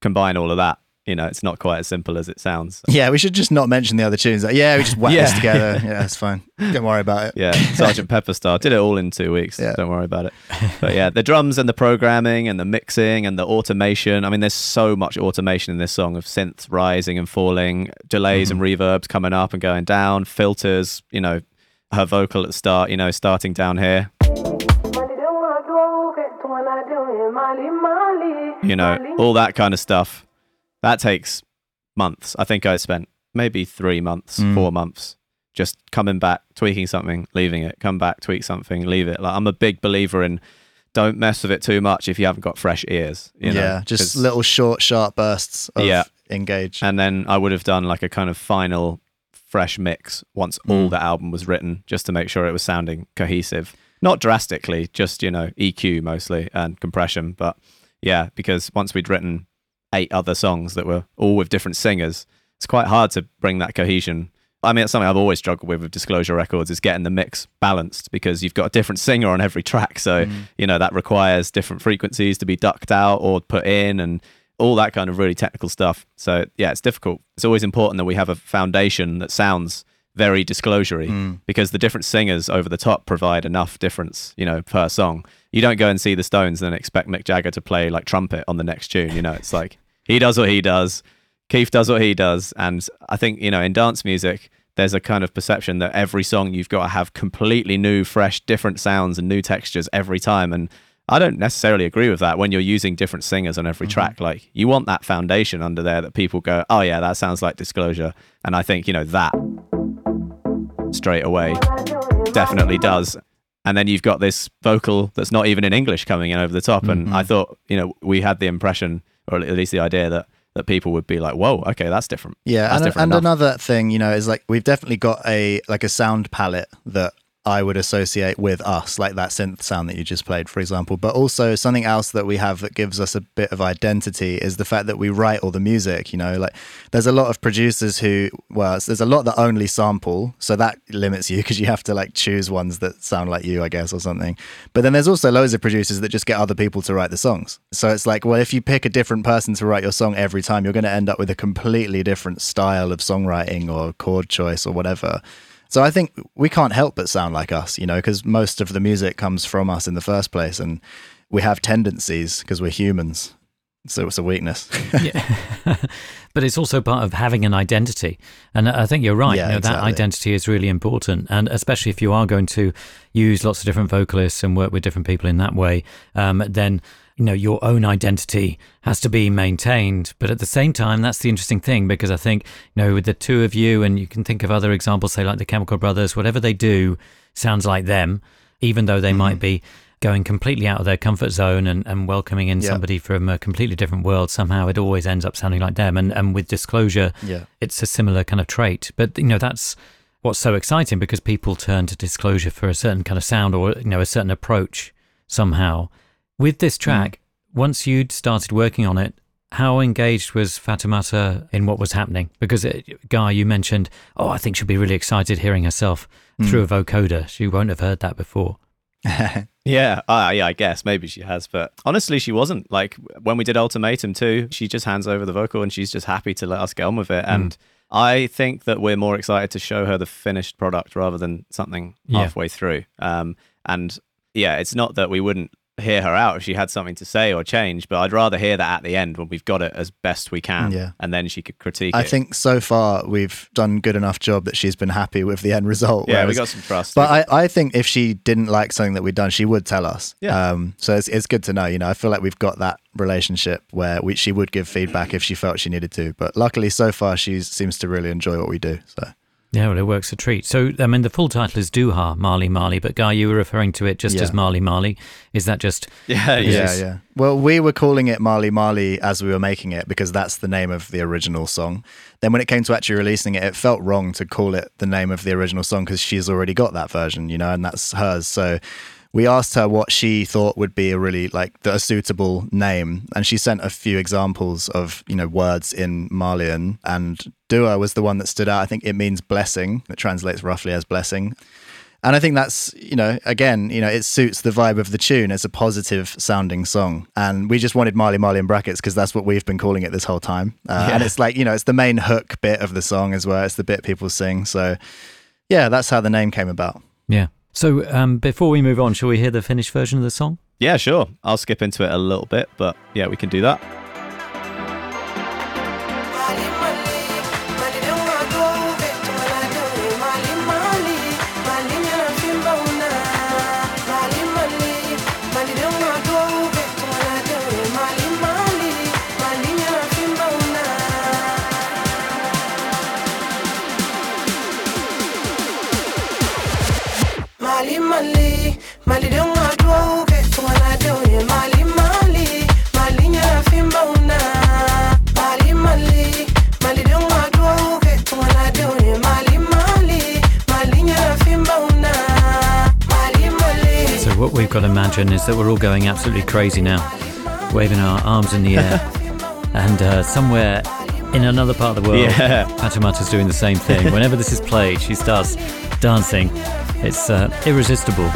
C: combine all of that, you know, it's not quite as simple as it sounds.
D: yeah, we should just not mention the other tunes. Like, yeah, we just whack [laughs]
C: Yeah.
D: this together. Yeah, it's fine. Don't worry about it.
C: Yeah, Sergeant [laughs] Pepper Star did it all in two weeks.
D: Yeah.
C: Don't worry about it. But yeah, the drums and the programming and the mixing and the automation. I mean, there's so much automation in this song of synths rising and falling, delays and mm-hmm. reverbs coming up and going down, filters. You know, her vocal at the start. You know, starting down here. You know, all that kind of stuff. That takes months. I think I spent maybe three months,
D: Mm.
C: four months, just coming back, tweaking something, leaving it, come back, tweak something, leave it. Like I'm a big believer in don't mess with it too much if you haven't got fresh ears. You know,
D: yeah, just little short, sharp bursts of
C: Yeah.
D: engage.
C: And then I would have done like a kind of final fresh mix once all
D: Mm.
C: the album was written, just to make sure it was sounding cohesive. Not drastically, just you know EQ mostly and compression, but yeah, because once we'd written eight other songs that were all with different singers, it's quite hard to bring that cohesion. I mean, it's something I've always struggled with with Disclosure Records is getting the mix balanced because you've got a different singer on every track. So, mm. you know, that requires different frequencies to be ducked out or put in and all that kind of really technical stuff. So, yeah, it's difficult. It's always important that we have a foundation that sounds very disclosury hmm. because the different singers over the top provide enough difference, you know, per song. You don't go and see the Stones and then expect Mick Jagger to play like trumpet on the next tune. You know, it's like he does what he does, Keith does what he does. And I think, you know, in dance music, there's a kind of perception that every song you've got to have completely new, fresh, different sounds and new textures every time. And I don't necessarily agree with that when you're using different singers on every mm-hmm. track. Like, you want that foundation under there that people go, oh, yeah, that sounds like disclosure. And I think, you know, that straight away definitely does. And then you've got this vocal that's not even in English coming in over the top. And I mm-hmm. thought, you know, we had the impression, or at least the idea that that people would be like, "Whoa, okay, that's different."
D: Yeah,
C: that's
D: and,
C: different
D: and another thing, you know, is like we've definitely got a like a sound palette that I would associate with us, like that synth sound that you just played, for example. But also something else that we have that gives us a bit of identity is the fact that we write all the music. You know, like there's a lot of producers who, well, there's a lot that only sample, so that limits you because you have to like choose ones that sound like you, I guess, or something. But then there's also loads of producers that just get other people to write the songs. So it's like, well, if you pick a different person to write your song every time, you're going to end up with a completely different style of songwriting or chord choice or whatever. So I think we can't help but sound like us, you know, because most of the music comes from us in the first place, and we have tendencies because we're humans. So it's a weakness. [laughs]
A: yeah. [laughs] but it's also part of having an identity. And I think you're right.
D: Yeah,
A: you know, That identity is really important. And especially if you are going to use lots of different vocalists and work with different people in that way, um, then you know your own identity has to be maintained but at the same time that's the interesting thing because i think you know with the two of you and you can think of other examples say like the chemical brothers whatever they do sounds like them even though they
D: Mm-hmm.
A: might be going completely out of their comfort zone and, and welcoming in
D: Yeah.
A: somebody from a completely different world somehow it always ends up sounding like them and, and with disclosure
D: Yeah.
A: it's a similar kind of trait but you know that's what's so exciting because people turn to Disclosure for a certain kind of sound or you know a certain approach somehow. With this track, once you'd started working on it, how engaged was Fatoumata in what was happening? Because it, Guy, you mentioned, oh, I think she'll be really excited hearing herself through a vocoder. She won't have heard that before. [laughs]
C: Yeah, uh, yeah, I guess maybe she has, but honestly, she wasn't. Like when we did Ultimatum too, she just hands over the vocal and she's just happy to let us get on with it. And I think that we're more excited to show her the finished product rather than something
A: Yeah.
C: halfway through. Um, and yeah, it's not that we wouldn't hear her out if she had something to say or change, but I'd rather hear that at the end when we've got it as best we can,
D: Yeah.
C: and then she could critique
D: I
C: it.
D: think so far we've done good enough job that she's been happy with the end result.
C: yeah, we
D: whereas-
C: got some trust.
D: But I, I think if she didn't like something that we'd done, she would tell us.
C: Yeah.
D: Um, so it's, it's good to know. You know, I feel like we've got that relationship where we, she would give feedback if she felt she needed to. But luckily, so far, she seems to really enjoy what we do. So
A: Yeah, well, it works a treat. So, I mean, the full title is Douha, Mali Mali, but Guy, you were referring to it just
D: Yeah.
A: as Mali Mali. Is that just.
C: yeah, yeah,
D: yeah, yeah. Well, we were calling it Mali Mali as we were making it because that's the name of the original song. Then when it came to actually releasing it, it felt wrong to call it the name of the original song because she's already got that version, you know, and that's hers. So we asked her what she thought would be a really like the, a suitable name, and she sent a few examples of you know words in Malian, and Douha was the one that stood out. I think it means blessing. It translates roughly as blessing. And I think that's, you know, again, you know, it suits the vibe of the tune. It's a positive sounding song. And we just wanted Mali Mali in brackets because that's what we've been calling it this whole time. Uh, And it's like, you know, it's the main hook bit of the song as well. It's the bit people sing. So, yeah, that's how the name came about.
A: Yeah. So, um, before we move on, shall we hear the finished version of the song?
C: yeah, sure. I'll skip into it a little bit, but yeah, we can do that.
A: What we've got to imagine is that we're all going absolutely crazy now, waving our arms in the air. [laughs] and uh, somewhere in another part of the world,
C: Yeah.
A: Fatoumata's doing the same thing. [laughs] Whenever this is played, she starts dancing. It's uh, irresistible.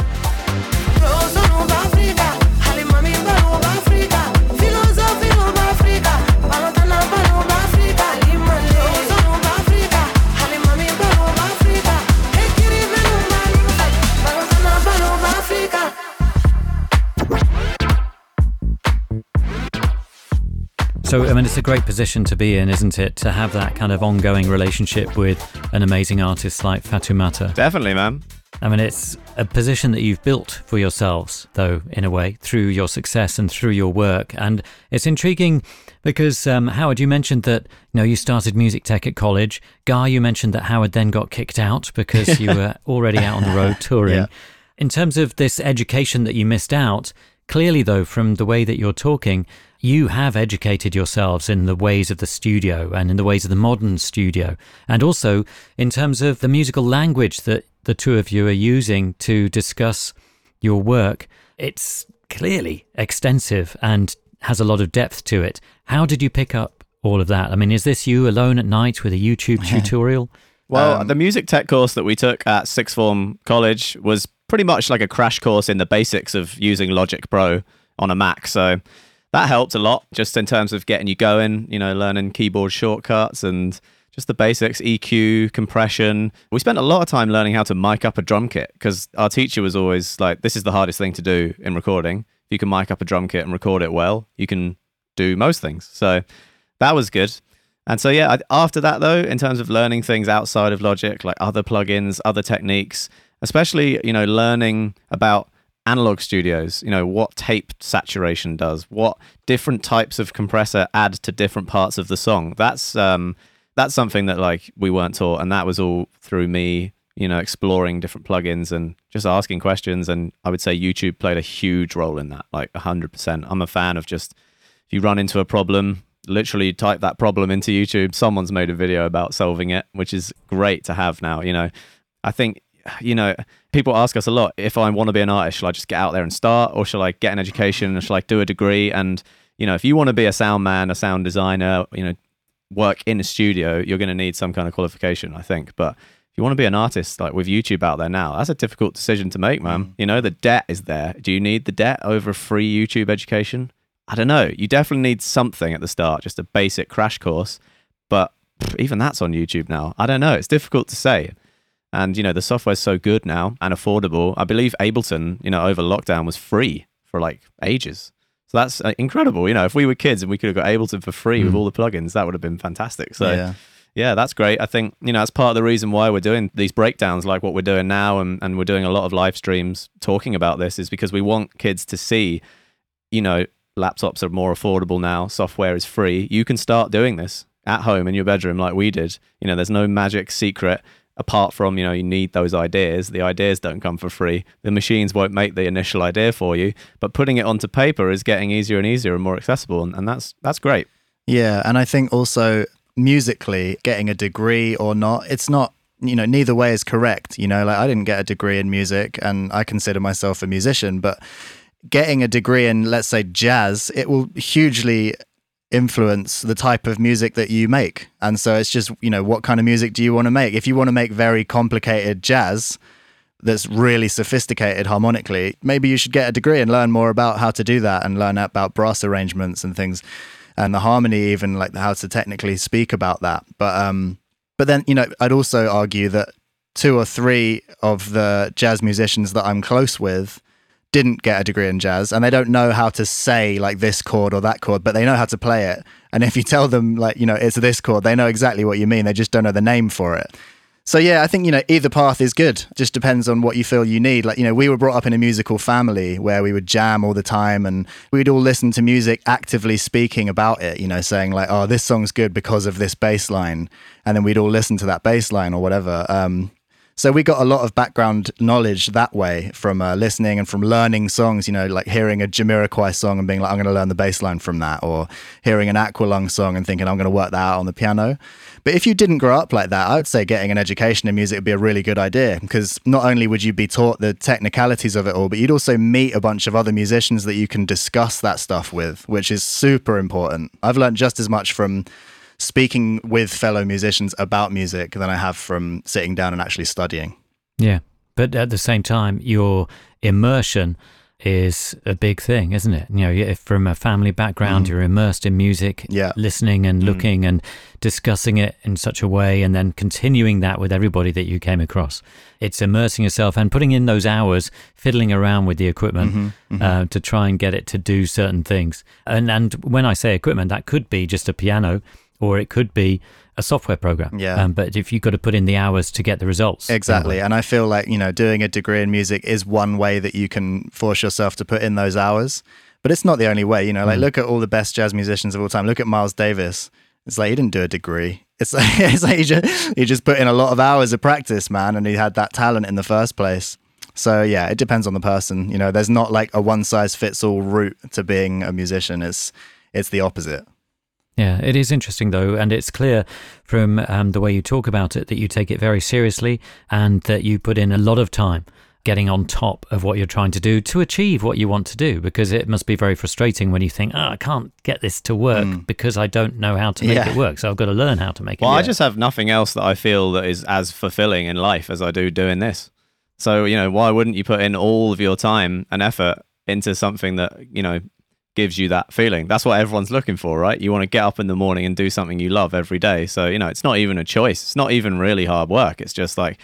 A: So, I mean, it's a great position to be in, isn't it? To have that kind of ongoing relationship with an amazing artist like Fatoumata.
C: Definitely, man.
A: I mean, it's a position that you've built for yourselves, though, in a way, through your success and through your work. And it's intriguing because, um, Howard, you mentioned that, you know, you started music tech at college. Guy, you mentioned that Howard then got kicked out because you [laughs] were already out on the road touring.
D: Yeah.
A: In terms of this education that you missed out, clearly, though, from the way that you're talking, you have educated yourselves in the ways of the studio and in the ways of the modern studio, and also in terms of the musical language that the two of you are using to discuss your work. It's clearly extensive and has a lot of depth to it. How did you pick up all of that? I mean, is this you alone at night with a YouTube tutorial?
C: Well,
D: Um,
C: the music tech course that we took at Sixth Form College was pretty much like a crash course in the basics of using Logic Pro on a Mac. So that helped a lot just in terms of getting you going, you know, learning keyboard shortcuts and just the basics, EQ, compression. We spent a lot of time learning how to mic up a drum kit because our teacher was always like, this is the hardest thing to do in recording. If you can mic up a drum kit and record it well, you can do most things. So that was good. And so, yeah, after that, though, in terms of learning things outside of Logic, like other plugins, other techniques, especially, you know, learning about analog studios, you know, what tape saturation does, what different types of compressor add to different parts of the song. That's, um, that's something that like we weren't taught. And that was all through me, you know, exploring different plugins and just asking questions. And I would say YouTube played a huge role in that, like 100%. I'm a fan of just, if you run into a problem, literally type that problem into YouTube. Someone's made a video about solving it, which is great to have now. You know, I think, you know, people ask us a lot if I want to be an artist, shall I just get out there and start, or shall I get an education, or shall I do a degree? And, you know, if you want to be a sound man, a sound designer, you know, work in a studio, you're going to need some kind of qualification, I think. But if you want to be an artist, like with YouTube out there now, that's a difficult decision to make, man. Mm. You know, the debt is there. Do you need the debt over a free YouTube education? I don't know. You definitely need something at the start, just a basic crash course. But even that's on YouTube now. I don't know. It's difficult to say. And, you know, the software's so good now and affordable. I believe Ableton, you know, over lockdown was free for like ages. So that's uh, incredible. You know, if we were kids and we could have got Ableton for free with all the plugins, that would have been fantastic. So,
D: Yeah.
C: yeah, that's great. I think, you know, that's part of the reason why we're doing these breakdowns like what we're doing now and, and we're doing a lot of live streams talking about this is because we want kids to see, you know, laptops are more affordable now, software is free. You can start doing this at home in your bedroom like we did. You know, there's no magic secret apart from, you know, you need those ideas. The ideas don't come for free. The machines won't make the initial idea for you, but putting it onto paper is getting easier and easier and more accessible and, and that's that's great.
D: Yeah, and I think also musically, getting a degree or not, it's not you know neither way is correct. You know, like I didn't get a degree in music, and I consider myself a musician, but getting a degree in let's say jazz, it will hugely influence the type of music that you make. And so it's just, you know, what kind of music do you want to make? If you want to make very complicated jazz, that's really sophisticated harmonically, maybe you should get a degree and learn more about how to do that and learn about brass arrangements and things and the harmony even like how to technically speak about that. But um but then, you know, I'd also argue that two or three of the jazz musicians that I'm close with didn't get a degree in jazz and they don't know how to say like this chord or that chord, but they know how to play it. And if you tell them like, you know, it's this chord, they know exactly what you mean. They just don't know the name for it. So yeah, I think you know either path is good. Just depends on what you feel you need. Like you know, we were brought up in a musical family where we would jam all the time, and we'd all listen to music actively speaking about it. You know, saying like, "Oh, this song's good because of this bass line," and then we'd all listen to that bass line or whatever. Um, so we got a lot of background knowledge that way from uh, listening and from learning songs. You know, like hearing a Jamiroquai song and being like, "I'm going to learn the bass line from that," or hearing an Aqualung song and thinking, "I'm going to work that out on the piano." But if you didn't grow up like that, I would say getting an education in music would be a really good idea because not only would you be taught the technicalities of it all, but you'd also meet a bunch of other musicians that you can discuss that stuff with, which is super important. I've learned just as much from speaking with fellow musicians about music than I have from sitting down and actually studying.
A: Yeah. But at the same time, your immersion is a big thing, isn't it? You know, if from a family background, mm. you're immersed in music,
D: Yeah.
A: listening and mm. looking and discussing it in such a way, and then continuing that with everybody that you came across. It's immersing yourself and putting in those hours, fiddling around with the equipment mm-hmm, mm-hmm. Uh, to try and get it to do certain things. And and when I say equipment, that could be just a piano, or it could be a software program.
D: Yeah.
A: Um, but if you've got to put in the hours to get the results,
D: Exactly. And I feel like, you know, doing a degree in music is one way that you can force yourself to put in those hours. But it's not the only way, you know, like look at all the best jazz musicians of all time. Look at Miles Davis. It's like he didn't do a degree. It's like, [laughs] it's like he, just, he just put in a lot of hours of practice, man, and he had that talent in the first place. So yeah, it depends on the person. You know, there's not like a one size fits all route to being a musician. It's it's the opposite.
A: Yeah, it is interesting though, and it's clear from um, the way you talk about it that you take it very seriously and that you put in a lot of time getting on top of what you're trying to do to achieve what you want to do because it must be very frustrating when you think, oh, I can't get this to work because I don't know how to make
D: Yeah.
A: it work. So I've got to learn how to make
C: Well,
A: it
C: Well,
A: I
C: just have nothing else that I feel that is as fulfilling in life as I do doing this. So, you know, why wouldn't you put in all of your time and effort into something that, you know, gives you that feeling? That's what everyone's looking for, right? You want to get up in the morning and do something you love every day. So, you know, it's not even a choice. It's not even really hard work. It's just like,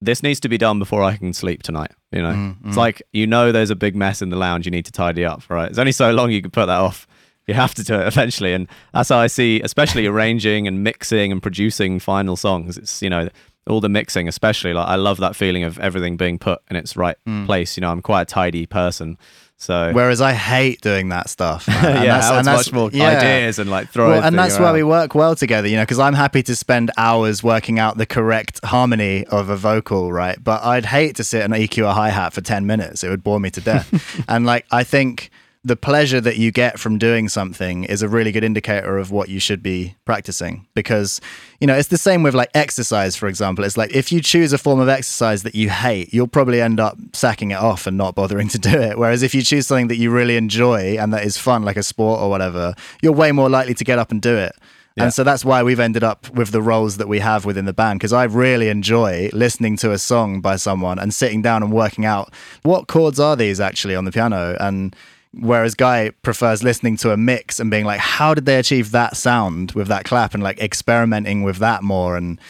C: this needs to be done before I can sleep tonight. You know, mm, it's mm. like, you know, there's a big mess in the lounge you need to tidy up, right? It's only so long you can put that off you have to do it eventually and that's how i see especially [laughs] arranging and mixing and producing final songs it's you know all the mixing especially like i love that feeling of everything being put in its right mm. place you know i'm quite a tidy person so
D: Whereas I hate doing that stuff. [laughs] And
C: yeah
D: that's- and that's-
C: much more
D: yeah.
C: ideas and like throwing
D: Well, and that's
C: things
D: why we work well together, you know, because I'm happy to spend hours working out the correct harmony of a vocal, right? But I'd hate to sit and EQ a hi hat for 10 minutes. It would bore me to death. [laughs] and like, I think the pleasure that you get from doing something is a really good indicator of what you should be practicing. Because you know it's the same with like exercise for example. It's like if you choose a form of exercise that you hate you'll probably end up sacking it off and not bothering to do it. Whereas if you choose something that you really enjoy and that is fun like a sport or whatever you're way more likely to get up and do it.
C: Yeah.
D: and so that's why we've ended up with the roles that we have within the band because I really enjoy listening to a song by someone and sitting down and working out what chords are these actually on the piano. And whereas Guy prefers listening to a mix and being like how did they achieve that sound with that clap and like experimenting with that more and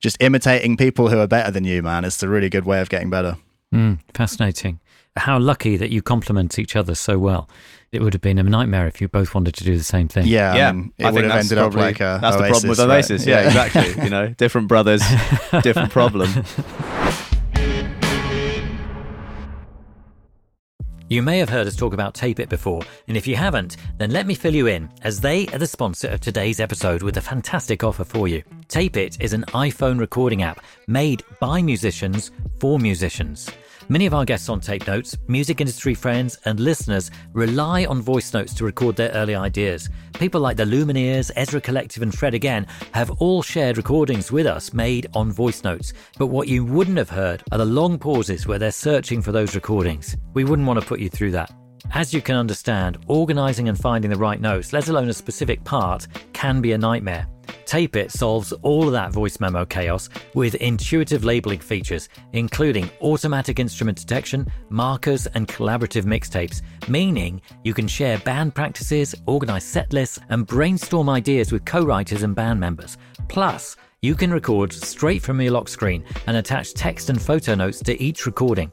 D: just imitating people who are better than you man it's a really good way of getting better
A: Mm, fascinating. How lucky that you complement each other so well. It would have been a nightmare if you both wanted to do the same thing.
D: yeah,
C: yeah,
D: I mean, it
C: I
D: would
C: think
D: have
C: that's
D: ended up like a
C: that's the problem with
D: right?
C: Oasis. Yeah, exactly. you know, different brothers, [laughs] different problem. [laughs]
A: You may have heard us talk about Tape It before, and if you haven't, then let me fill you in, as they are the sponsor of today's episode with a fantastic offer for you. Tape It is an iPhone recording app made by musicians for musicians. Many of our guests on Tape Notes, music industry friends, and listeners rely on voice notes to record their early ideas. People like the Lumineers, Ezra Collective, and Fred Again have all shared recordings with us made on voice notes. But what you wouldn't have heard are the long pauses where they're searching for those recordings. We wouldn't want to put you through that. As you can understand, organising and finding the right notes, let alone a specific part, can be a nightmare. Tape It solves all of that voice memo chaos with intuitive labeling features, including automatic instrument detection, markers, and collaborative mixtapes, meaning you can share band practices, organize set lists, and brainstorm ideas with co writers and band members. Plus, you can record straight from your lock screen and attach text and photo notes to each recording.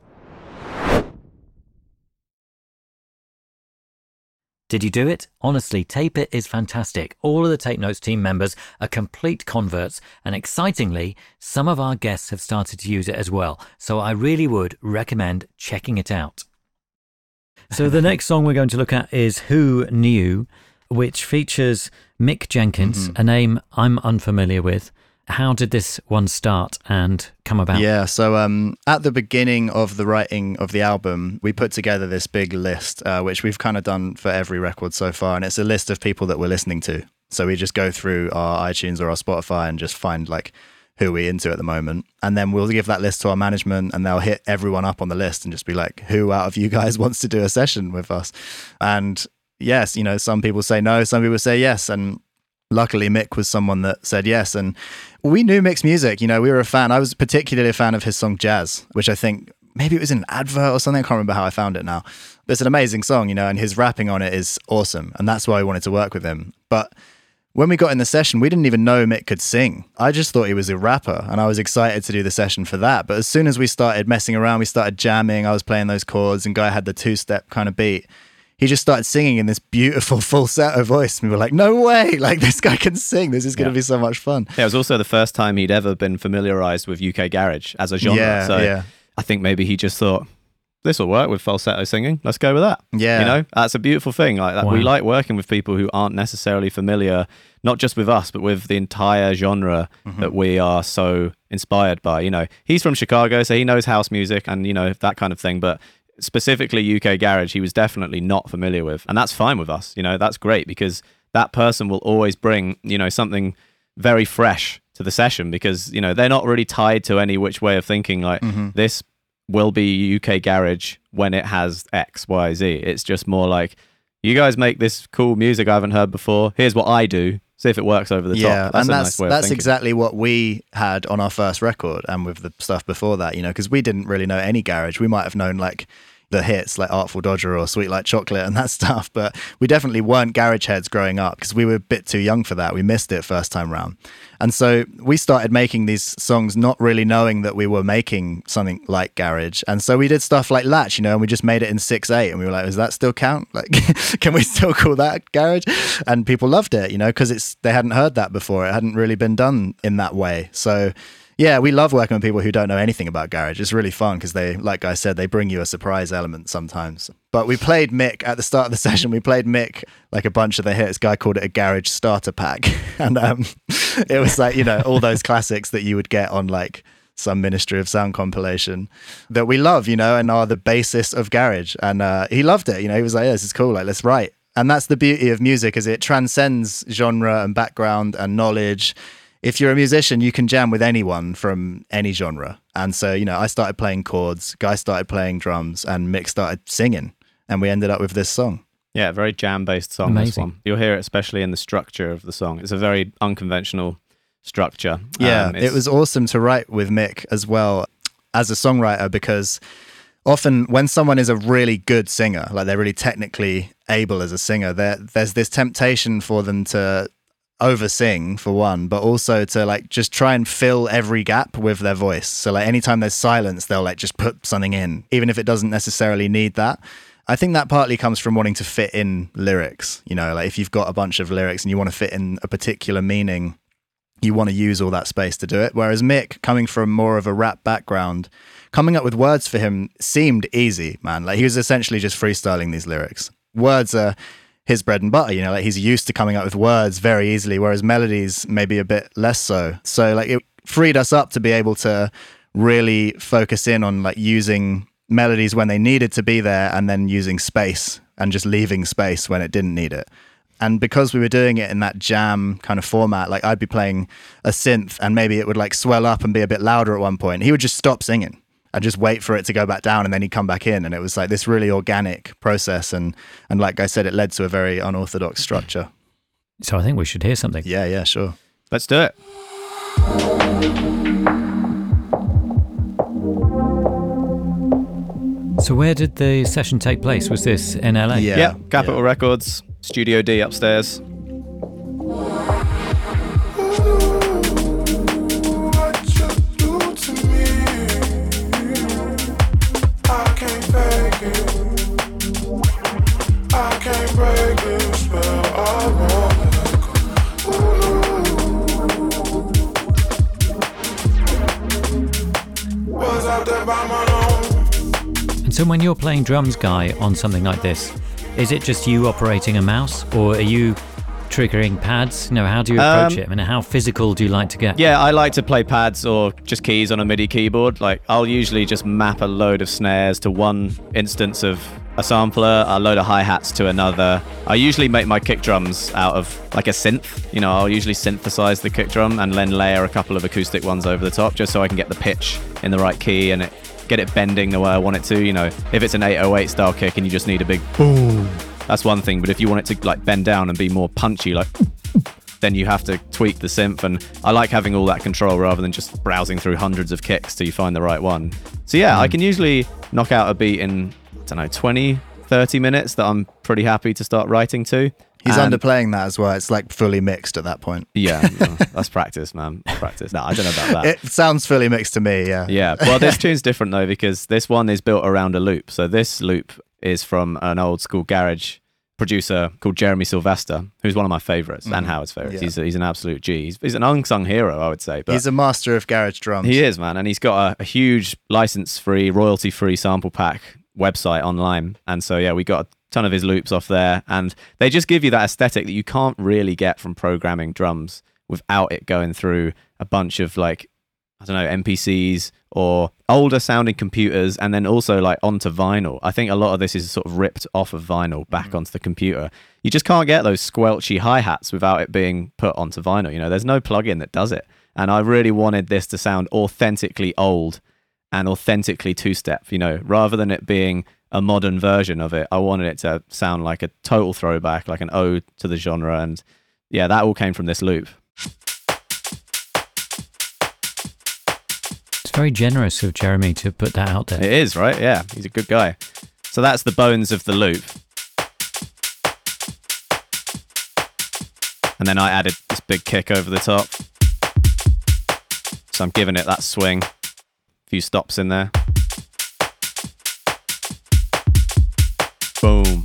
A: Did you do it? Honestly, Tape It is fantastic. All of the Tape Notes team members are complete converts, and excitingly, some of our guests have started to use it as well. So I really would recommend checking it out. So the [laughs] next song we're going to look at is Who Knew, which features Mick Jenkins, mm-hmm. a name I'm unfamiliar with. How did this one start and come about?
D: Yeah, so um, at the beginning of the writing of the album, we put together this big list, uh, which we've kind of done for every record so far, and it's a list of people that we're listening to. So we just go through our iTunes or our Spotify and just find like who we're into at the moment, and then we'll give that list to our management, and they'll hit everyone up on the list and just be like, "Who out of you guys [laughs] wants to do a session with us?" And yes, you know, some people say no, some people say yes, and luckily Mick was someone that said yes and we knew Mick's music you know we were a fan I was particularly a fan of his song Jazz which I think maybe it was in an advert or something I can't remember how I found it now but it's an amazing song you know and his rapping on it is awesome and that's why I wanted to work with him but when we got in the session, we didn't even know Mick could sing. I just thought he was a rapper, and I was excited to do the session for that. But as soon as we started messing around, we started jamming. I was playing those chords, and Guy had the two step kind of beat. He just started singing in this beautiful [laughs] falsetto voice. And we were like, no way, [laughs] like this guy can sing. This is going to
C: Yeah.
D: be so much fun.
C: Yeah, it was also the first time he'd ever been familiarized with UK garage as a genre.
D: Yeah,
C: so
D: yeah.
C: I think maybe he just thought this will work with falsetto singing. Let's go with that.
D: Yeah.
C: you know that's a beautiful thing. Like that, we like working with people who aren't necessarily familiar, not just with us, but with the entire genre
D: Mm-hmm.
C: that we are so inspired by. You know, he's from Chicago, so he knows house music and you know that kind of thing, but. Specifically, UK garage, he was definitely not familiar with, and that's fine with us. You know, that's great because that person will always bring, you know, something very fresh to the session because you know they're not really tied to any which way of thinking like mm-hmm. this will be UK garage when it has X Y Z. It's just more like you guys make this cool music I haven't heard before. Here's what I do see if it works over the
D: yeah,
C: top that's
D: and that's
C: nice
D: that's exactly what we had on our first record, and with the stuff before that, you know, because we didn't really know any garage. We might have known like, the hits like Artful Dodger or Sweet Like Chocolate and that [laughs] stuff. But we definitely weren't garage heads growing up because we were a bit too young for that. We missed it first time round. And so we started making these songs not really knowing that we were making something like garage. And so we did stuff like Latch, you know, and we just made it in 6 8. And we were like, does that still count? [laughs] Like, can we still call that garage? And people loved it, you know, because it's they hadn't heard that before. It hadn't really been done in that way. So yeah, we love working with people who don't know anything about garage. It's really fun because they, like I said, they bring you a surprise element sometimes. But we played Mick at the start of the [laughs] session. We played Mick like a bunch of the hits. Guy called it a garage starter pack, [laughs] and um, it was like you know all those classics that you would get on like some Ministry of Sound compilation that we love, you know, and are the basis of garage. And uh, he loved it. You know, he was like, yeah, "This is cool. Like, let's write." And that's the beauty of music, is it transcends genre and background and knowledge if you're a musician, you can jam with anyone from any genre. And so, you know, I started playing chords, Guy started playing drums, and Mick started singing, and we ended up with this song.
C: Yeah, very jam based song. This
A: Amazing.
C: one. You'll hear it especially in the structure of the song. It's a very unconventional structure.
D: Yeah,
C: Um,
D: it was awesome to write with Mick as well as a songwriter because often when someone is a really good singer, like they're really technically able as a singer, there's this temptation for them to oversing for one, but also to like just try and fill every gap with their voice. So like anytime there's silence, they'll like just put something in, even if it doesn't necessarily need that. I think that partly comes from wanting to fit in lyrics. You know, like if you've got a bunch of lyrics and you want to fit in a particular meaning, you want to use all that space to do it. Whereas Mick, coming from more of a rap background, coming up with words for him seemed easy, man. Like he was essentially just freestyling these lyrics. Words are his bread and butter, you know, like he's used to coming up with words very easily, whereas melodies maybe a bit less so. So like it freed us up to be able to really focus in on like using melodies when they needed to be there and then using space and just leaving space when it didn't need it. And because we were doing it in that jam kind of format, like I'd be playing a synth and maybe it would like swell up and be a bit louder at one point. He would just stop singing and just wait for it to go back down and then he'd come back in. And it was like this really organic process. And, and like I said, it led to a very unorthodox structure.
A: So I think we should hear something.
D: Yeah, yeah, sure.
C: Let's do it.
A: So where did the session take place? Was this in LA?
D: Yeah.
C: Yeah, Capitol Records, Studio D upstairs.
A: And so when you're playing drums, Guy, on something like this, is it just you operating a mouse or are you triggering pads? You know, how do you approach
C: Um,
A: it? I mean, how physical do you like to get?
C: Yeah, I like to play pads or just keys on a MIDI keyboard. Like, I'll usually just map a load of snares to one instance of a sampler, a load of hi hats to another. I usually make my kick drums out of like a synth. You know, I'll usually synthesize the kick drum and then layer a couple of acoustic ones over the top just so I can get the pitch in the right key and it get it bending the way I want it to. You know, if it's an 808 style kick and you just need a big boom, that's one thing. But if you want it to like bend down and be more punchy, like then you have to tweak the synth. And I like having all that control rather than just browsing through hundreds of kicks till you find the right one. So yeah, I mm. can usually knock out a beat in, I don't know, 20, 30 minutes that I'm pretty happy to start writing to.
D: He's
C: And-
D: underplaying that as well. It's like fully mixed at that point.
C: Yeah, [laughs] that's practice, man. Practice. No, I don't know about that.
D: It sounds fully mixed to me, yeah.
C: Yeah. Well, this [laughs] tune's different though because this one is built around a loop. So this loop is from an old school garage producer called Jeremy Sylvester, who's one of my favorites mm. and Howard's favorites.
D: Yeah.
C: He's, he's an absolute G. He's, he's an unsung hero, I would say. But
D: He's a master of garage drums.
C: he is, man. And he's got a, a huge license free, royalty free sample pack website online. And so, yeah, we got a ton of his loops off there. And they just give you that aesthetic that you can't really get from programming drums without it going through a bunch of like, I don't know, MPCs or older sounding computers and then also like onto vinyl. I think a lot of this is sort of ripped off of vinyl back mm. onto the computer. You just can't get those squelchy hi hats without it being put onto vinyl. You know, there's no plugin that does it. And I really wanted this to sound authentically old and authentically two step, you know, rather than it being a modern version of it. I wanted it to sound like a total throwback, like an ode to the genre. And yeah, that all came from this loop.
A: It's very generous of Jeremy to put that out there.
C: It is, right? Yeah, he's a good guy. So that's the bones of the loop. And then I added this big kick over the top. So I'm giving it that swing. Few stops in there. Boom.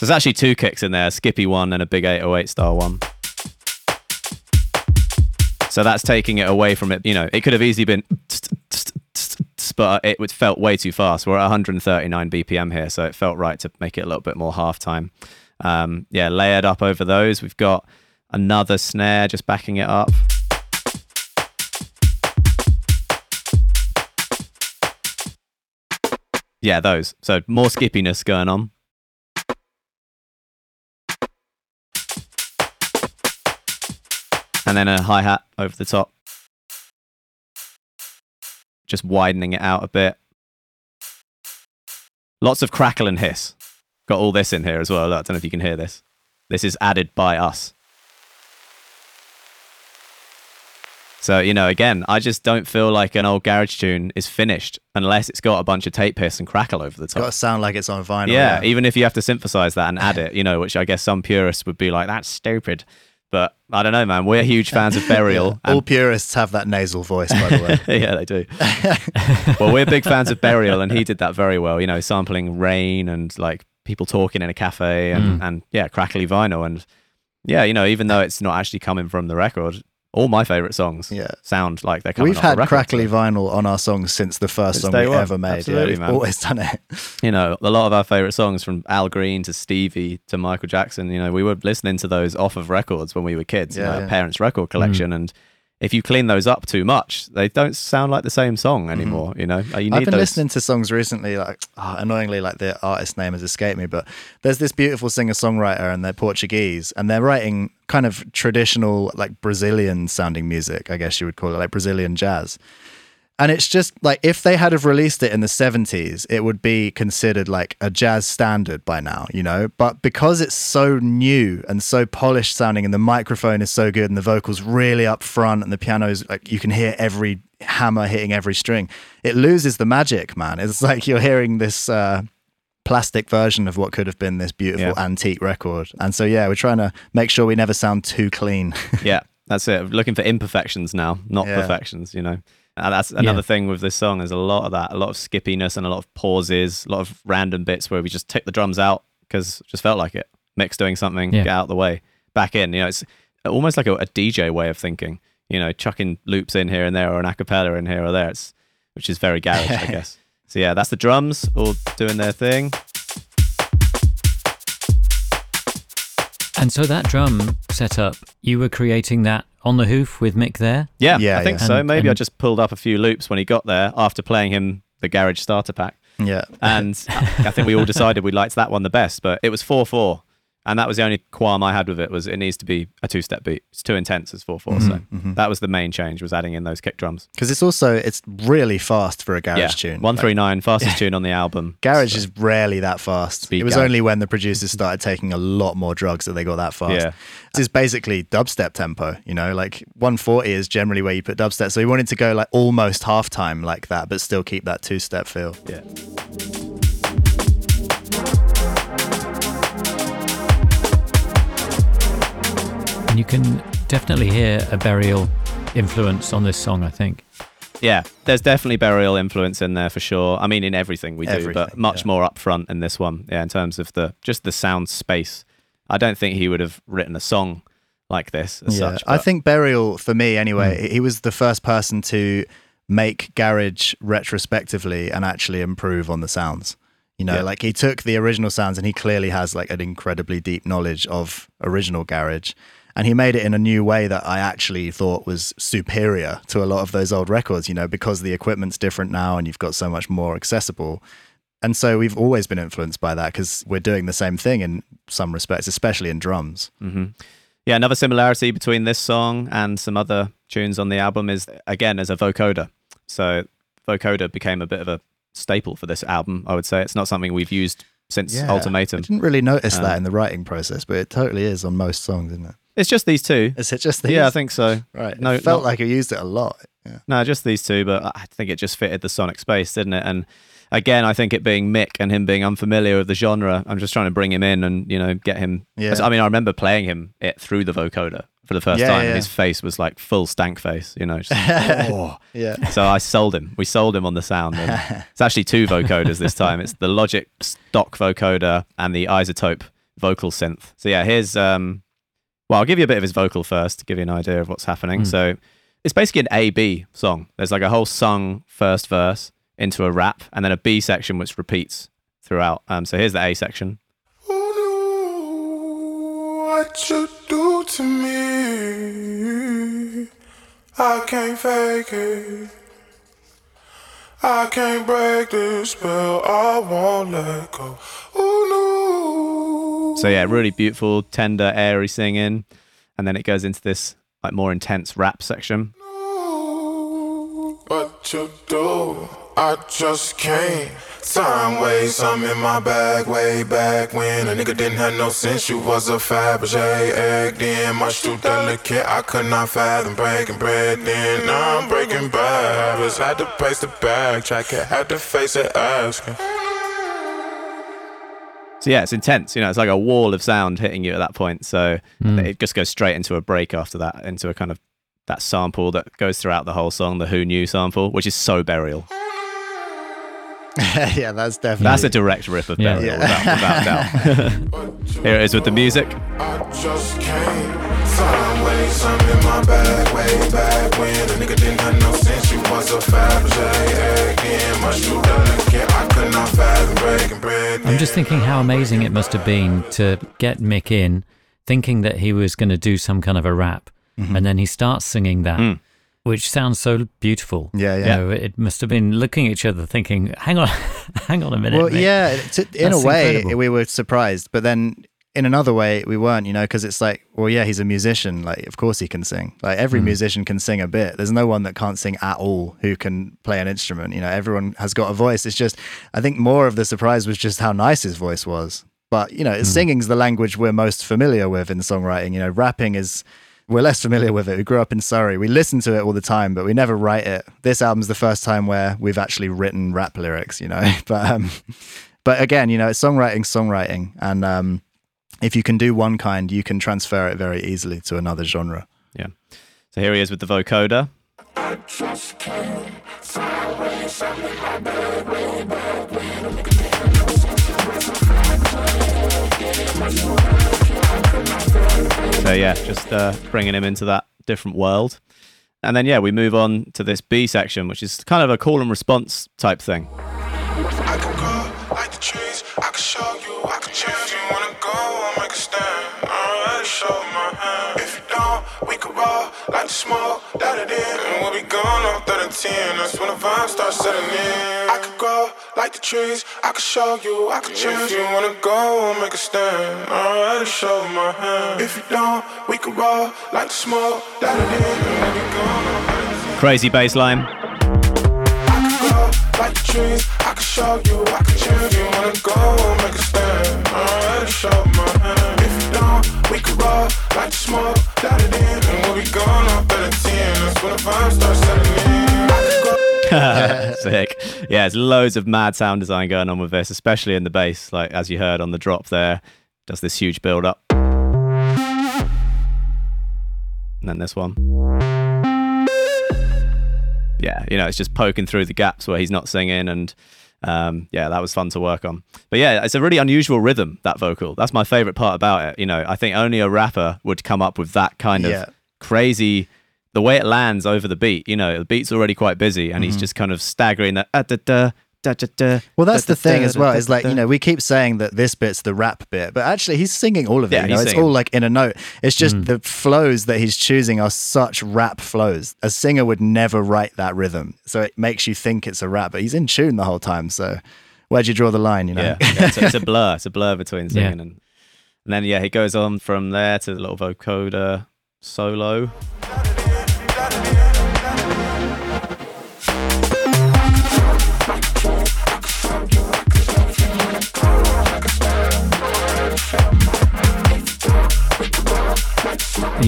C: There's actually two kicks in there, a skippy one and a big 808 style one. So that's taking it away from it. You know, it could have easily been, but it felt way too fast. We're at 139 BPM here, so it felt right to make it a little bit more half time. Um, yeah, layered up over those. We've got another snare just backing it up. Yeah, those. So more skippiness going on. And then a hi hat over the top. Just widening it out a bit. Lots of crackle and hiss. Got all this in here as well. I don't know if you can hear this. This is added by us. So, you know, again, I just don't feel like an old garage tune is finished unless it's got a bunch of tape hiss and crackle over the top.
D: Got to sound like it's on vinyl.
C: Yeah, even if you have to synthesize that and add it, you know, which I guess some purists would be like, that's stupid. But I don't know, man. We're huge fans of [laughs] Burial.
D: All
C: and-
D: purists have that nasal voice, by the way. [laughs]
C: yeah, they do. [laughs] well, we're big fans of Burial, and he did that very well. You know, sampling rain and like people talking in a cafe, and mm. and yeah, crackly vinyl, and yeah, you know, even though it's not actually coming from the record, all my favorite songs
D: Yeah.
C: sound like they're coming.
D: We've
C: off
D: had
C: record,
D: crackly
C: so,
D: vinyl on our songs since the first
C: Since
D: song we
C: one.
D: ever made.
C: Absolutely,
D: yeah, we've
C: man.
D: always done it. [laughs]
C: You know, a lot of our favorite songs from Al Green to Stevie to Michael Jackson. You know, we were listening to those off of records when we were kids. you
D: Yeah,
C: know,
D: yeah.
C: parents' record collection, mm. and if you clean those up too much, they don't sound like the same song mm-hmm. anymore. You know, you
D: I've been
C: those-
D: listening to songs recently, like oh, annoyingly, like the artist name has escaped me, but there's this beautiful singer songwriter and they're Portuguese and they're writing kind of traditional, like Brazilian sounding music, I guess you would call it, like Brazilian jazz. And it's just like if they had have released it in the 70s, it would be considered like a jazz standard by now, you know? But because it's so new and so polished sounding and the microphone is so good and the vocals really up front and the piano is like you can hear every hammer hitting every string, it loses the magic, man. It's [laughs] like you're hearing this uh plastic version of what could have been this beautiful
C: Yeah.
D: antique record. And so yeah, we're trying to make sure we never sound too clean. [laughs]
C: yeah, that's it. Looking for imperfections now, not
D: Yeah.
C: perfections. You know, and that's another thing with this song. There's a lot of that, a lot of skippiness and a lot of pauses, a lot of random bits where we just take the drums out because just felt like it. Mix doing something,
A: Yeah.
C: get out the way, back in. You know, it's almost like a, a DJ way of thinking. You know, chucking loops in here and there, or an acapella in here or there. It's which is very garage, I [laughs] guess. So yeah, that's the drums all doing their thing.
A: And so that drum setup, you were creating that on the hoof with Mick there?
C: Yeah,
D: Yeah,
C: I think
D: yeah.
C: so.
A: And-
C: Maybe I just pulled up a few loops when he got there after playing him the garage starter pack.
D: yeah.
C: and [laughs] I think we all decided we liked that one the best. But it was four four, and that was the only qualm I had with it was it needs to be a two step beat. It's too intense as four
D: Mm-hmm,
C: so that was the main change was adding in those kick drums.
D: Because it's also it's really fast for a garage
C: yeah,
D: tune.
C: 139,
D: Like,
C: three nine fastest tune on the album. [laughs]
D: Garage
C: So-
D: is rarely that fast.
C: Speed
D: it was
C: garage.
D: only when the producers started taking a lot more drugs that they got that fast.
C: Yeah.
D: This is basically dubstep tempo, you know, like 140 is generally where you put dubstep. So we wanted to go like almost half time like that, but still keep that two step feel.
C: yeah.
A: And you can definitely hear a burial influence on this song, I think.
C: Yeah, there's definitely burial influence in there for sure. I mean, in everything we do, but much
D: yeah.
C: more upfront in this one. Yeah, in terms of the just the sound space. I don't think he would have written a song like this as
D: Yeah,
C: such.
D: I think Burial, for me anyway, hmm. he was the first person to make garage retrospectively and actually improve on the sounds. You know,
C: Yeah.
D: like he took the original sounds and he clearly has like an incredibly deep knowledge of original garage. And he made it in a new way that I actually thought was superior to a lot of those old records, you know, because the equipment's different now and you've got so much more accessible. And so we've always been influenced by that because we're doing the same thing in some respects, especially in drums.
C: Yeah, another similarity between this song and some other tunes on the album is again as a vocoder. So vocoder became a bit of a staple for this album. I would say it's not something we've used since
D: Yeah.
C: Ultimatum.
D: I didn't really notice
C: Um,
D: that in the writing process, but it totally is on most songs, isn't it?
C: It's just these two.
D: Is it just these?
C: Yeah, I think so.
D: Right.
C: No,
D: it felt
C: not-
D: like I used it a lot. Yeah.
C: No, just these two, but I think it just fitted the sonic space, didn't it? And again, I think it being Mick and him being unfamiliar with the genre, I'm just trying to bring him in and you know get him.
D: Yeah.
C: I mean, I remember playing him it through the vocoder for the first
D: Yeah,
C: time,
D: yeah.
C: and his face was like full stank face, you know. Just, [laughs] oh.
D: Yeah.
C: So I sold him. We sold him on the sound. And [laughs] it's actually two vocoders this time. It's the Logic stock vocoder and the iZotope vocal synth. So yeah, here's um well, I'll give you a bit of his vocal first to give you an idea of what's happening. So it's basically an A B song. There's like a whole sung first verse into a rap and then a B section which repeats throughout. Um so here's the A section.
B: Who knew what you do to me? I can't fake it. I can't break this spell. I won't let go. Who knew?
C: So yeah, really beautiful, tender, airy singing. And then it goes into this like more intense rap section.
B: What you do, I just can't. Time waste, I'm in my bag way back when a nigga didn't have no sense. You was a Fabergé egg, then much too delicate. I could not fathom breaking bread. Then now I'm breaking bad habits. Had to pace the backtrack, it had to face it asking.
C: So yeah, it's intense. You know, it's like a wall of sound hitting you at that point. So hmm. it just goes straight into a break after that, into a kind of that sample that goes throughout the whole song, the Who Knew sample, which is so burial. [laughs]
D: yeah, that's definitely.
C: That's a direct rip of
A: Yeah.
C: burial, without, without doubt. [laughs] Here it is with the music.
B: I just can't. Time waste, I'm in my bag way back when a nigga didn't have no sense. You was a Fabergé egg, then much too delicate. I could not fathom breaking bread.
A: I'm just thinking how amazing it must have been to get Mick in, thinking that he was going to do some kind of a rap,
C: Mm-hmm.
A: and then he starts singing that,
C: Mm.
A: Which sounds so beautiful.
D: Yeah,
A: You
D: yeah.
A: know, it must have been looking at each other, thinking, "Hang on, [laughs] hang on a minute."
D: Well,
A: Mick.
D: yeah, to, in a way,
A: incredible.
D: we were surprised, but then in another way, we weren't, you know, because it's like, well, yeah, he's a musician. Like, of course he can sing. Like, every hmm. musician can sing a bit. There's no one that can't sing at all who can play an instrument. You know, everyone has got a voice. It's just, I think more of the surprise was just how nice his voice was. But, you know, hmm. singing's the language we're most familiar with in songwriting. You know, rapping is. We're less familiar with it. We grew up in Surrey. We listen to it all the time, but we never write it. This album's the first time where we've actually written rap lyrics, you know. [laughs] But um, but again, you know, it's songwriting, songwriting, and um, if you can do one kind, you can transfer it very easily to another genre.
C: Yeah. So here he is with the vocoder. So yeah, just uh, bringing him into that different world. And then yeah, we move on to this B section, which is kind of a call and response type thing.
B: I can go like the trees. I can show you. I can choose. You wanna go? I'll make a stand. Already show my hand. If you don't, we can roll like the smoke. That it in. And we'll be gone off 13. That's when the vibe starts setting in. I can grow like the trees. I can show you. I can choose. If you wanna go? I'll make a stand. Already show my hand. If you don't, we can roll like the smoke. That it in. And we'll be gone off 13.
C: Crazy bass line.
B: I can go like the trees. I can show you. I can choose. You wanna go? Make a stand. Already show my hand. If you don't, we can roll like the smoke. Light it in, and we'll be gone off at a ten. That's when the vibe starts setting in. I can go.
C: Sick. Yeah, there's loads of mad sound design going on with this, especially in the bass. Like as you heard on the drop there, does this huge build up. And then this one. Yeah, you know, it's just poking through the gaps where he's not singing and um, yeah, that was fun to work on. But yeah, it's a really unusual rhythm, that vocal. That's my favorite part about it. You know, I think only a rapper would come up with that kind of
D: Yeah.
C: crazy the way it lands over the beat, you know, the beat's already quite busy and he's just kind of staggering that ah, da, da, da, da, da,
D: Mm-hmm. Well, that's the thing as well. Is like you know we keep saying that this bit's the rap bit, but actually he's singing all of it.
C: Yeah,
D: you know, it's all like in a note. It's just the flows that he's choosing are such rap flows. A singer would never write that rhythm, so it makes you think it's a rap. But he's in tune the whole time. So where'd you draw the line? You know.
C: Yeah, yeah it's, a, it's a blur. It's a blur between [laughs]
A: Yeah.
C: singing and and then yeah, he goes on from there to the little vocoder solo.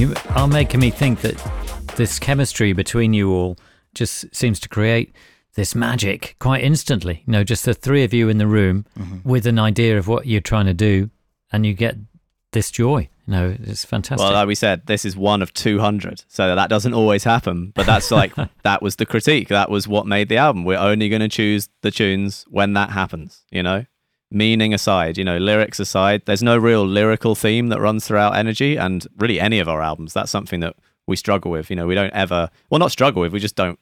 A: You are making me think that this chemistry between you all just seems to create this magic quite instantly. You know, just the three of you in the room
C: Mm-hmm.
A: with an idea of what you're trying to do, and you get this joy. You know, it's fantastic.
C: Well, like we said, this is one of 200. So that doesn't always happen. But that's like, [laughs] that was the critique. That was what made the album. We're only going to choose the tunes when that happens, you know? Meaning aside, you know, lyrics aside, there's no real lyrical theme that runs throughout Energy and really any of our albums. That's something that we struggle with. You know, we don't ever, well, not struggle with, we just don't,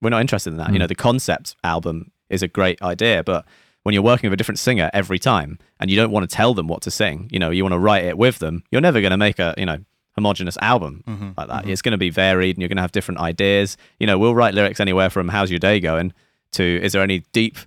C: we're not interested in that. You know, mm. the concept album is a great idea, but when you're working with a different singer every time and you don't want to tell them what to sing, you know, you want to write it with them, you're never going to make a, you know, homogenous album mm-hmm. like that. Mm-hmm. It's going to be varied and you're going to have different ideas. You know, we'll write lyrics anywhere from how's your day going to is there any deep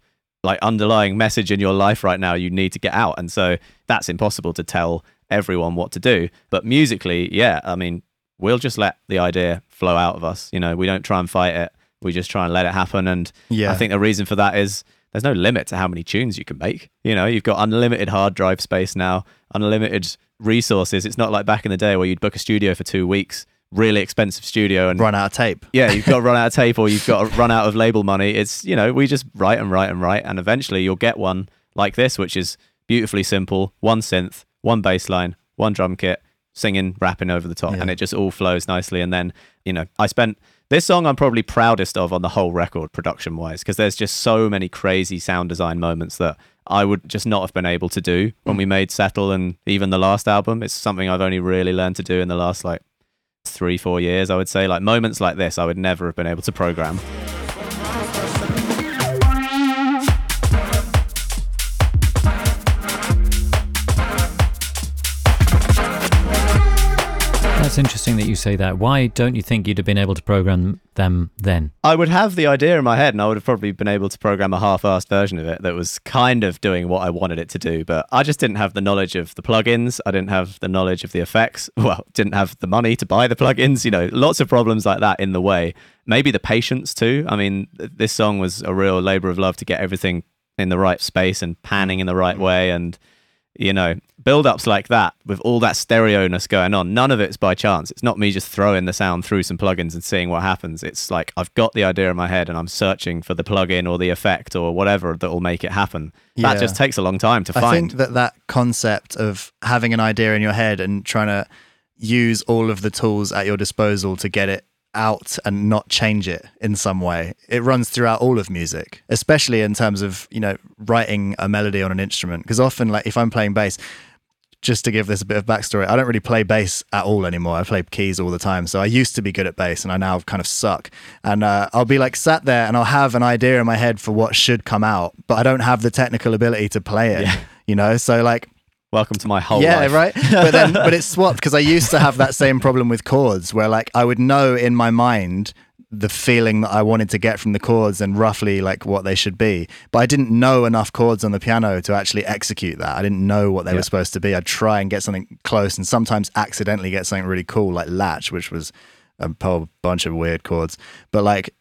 C: like underlying message in your life right now you need to get out. And so that's impossible to tell everyone what to do. But musically, yeah, I mean, we'll just let the idea flow out of us. You know, we don't try and fight it. We just try and let it happen. And
D: Yeah.
C: I think the reason for that is there's no limit to how many tunes you can make. You know, you've got unlimited hard drive space now, unlimited resources. It's not like back in the day where you'd book a studio for two weeks, really expensive studio, and
D: Run out of tape.
C: yeah, you've got to run out of tape or you've got to [laughs] run out of label money. It's, you know, we just write and write and write. And eventually you'll get one like this, which is beautifully simple one synth, one bass line, one drum kit, singing, rapping over the top.
D: Yeah.
C: And it just all flows nicely. And then, you know, I spent this song I'm probably proudest of on the whole record production wise because there's just so many crazy sound design moments that I would just not have been able to do when we mm. made Settle and even the last album. It's something I've only really learned to do in the last like three, four years, I would say. Like moments like this, I would never have been able to program.
A: That's interesting that you say that. Why don't you think you'd have been able to program them then?
C: I would have the idea in my head, and I would have probably been able to program a half-assed version of it that was kind of doing what I wanted it to do. But I just didn't have the knowledge of the plugins. I didn't have the knowledge of the effects. [laughs] Well, didn't have the money to buy the plugins. You know, lots of problems like that in the way. Maybe the patience too. I mean, this song was a real labor of love to get everything in the right space and panning in the right way, and you know, build ups like that with all that stereo-ness going on, none of it's by chance. It's not me just throwing the sound through some plugins and seeing what happens. It's like I've got the idea in my head and I'm searching for the plugin or the effect or whatever that will make it happen. That just takes a long time to
D: I
C: find.
D: think that that concept of having an idea in your head and trying to use all of the tools at your disposal to get it out and not change it in some way. It runs throughout all of music, especially in terms of, you know, writing a melody on an instrument. Because often, like, if I'm playing bass, just to give this a bit of backstory, I don't really play bass at all anymore. I play keys all the time. So I used to be good at bass and I now kind of suck. And uh, I'll be like sat there and I'll have an idea in my head for what should come out, but I don't have the technical ability to play it, you know? So, like,
C: Welcome to my whole life.
D: yeah,
C: life.
D: right. [laughs] But then, but it's swapped because I used to have that same problem with chords, where like I would know in my mind the feeling that I wanted to get from the chords and roughly like what they should be, but I didn't know enough chords on the piano to actually execute that. I didn't know what they
C: Yeah.
D: were supposed to be. I'd try and get something close, and sometimes accidentally get something really cool, like Latch, which was a whole bunch of weird chords. But like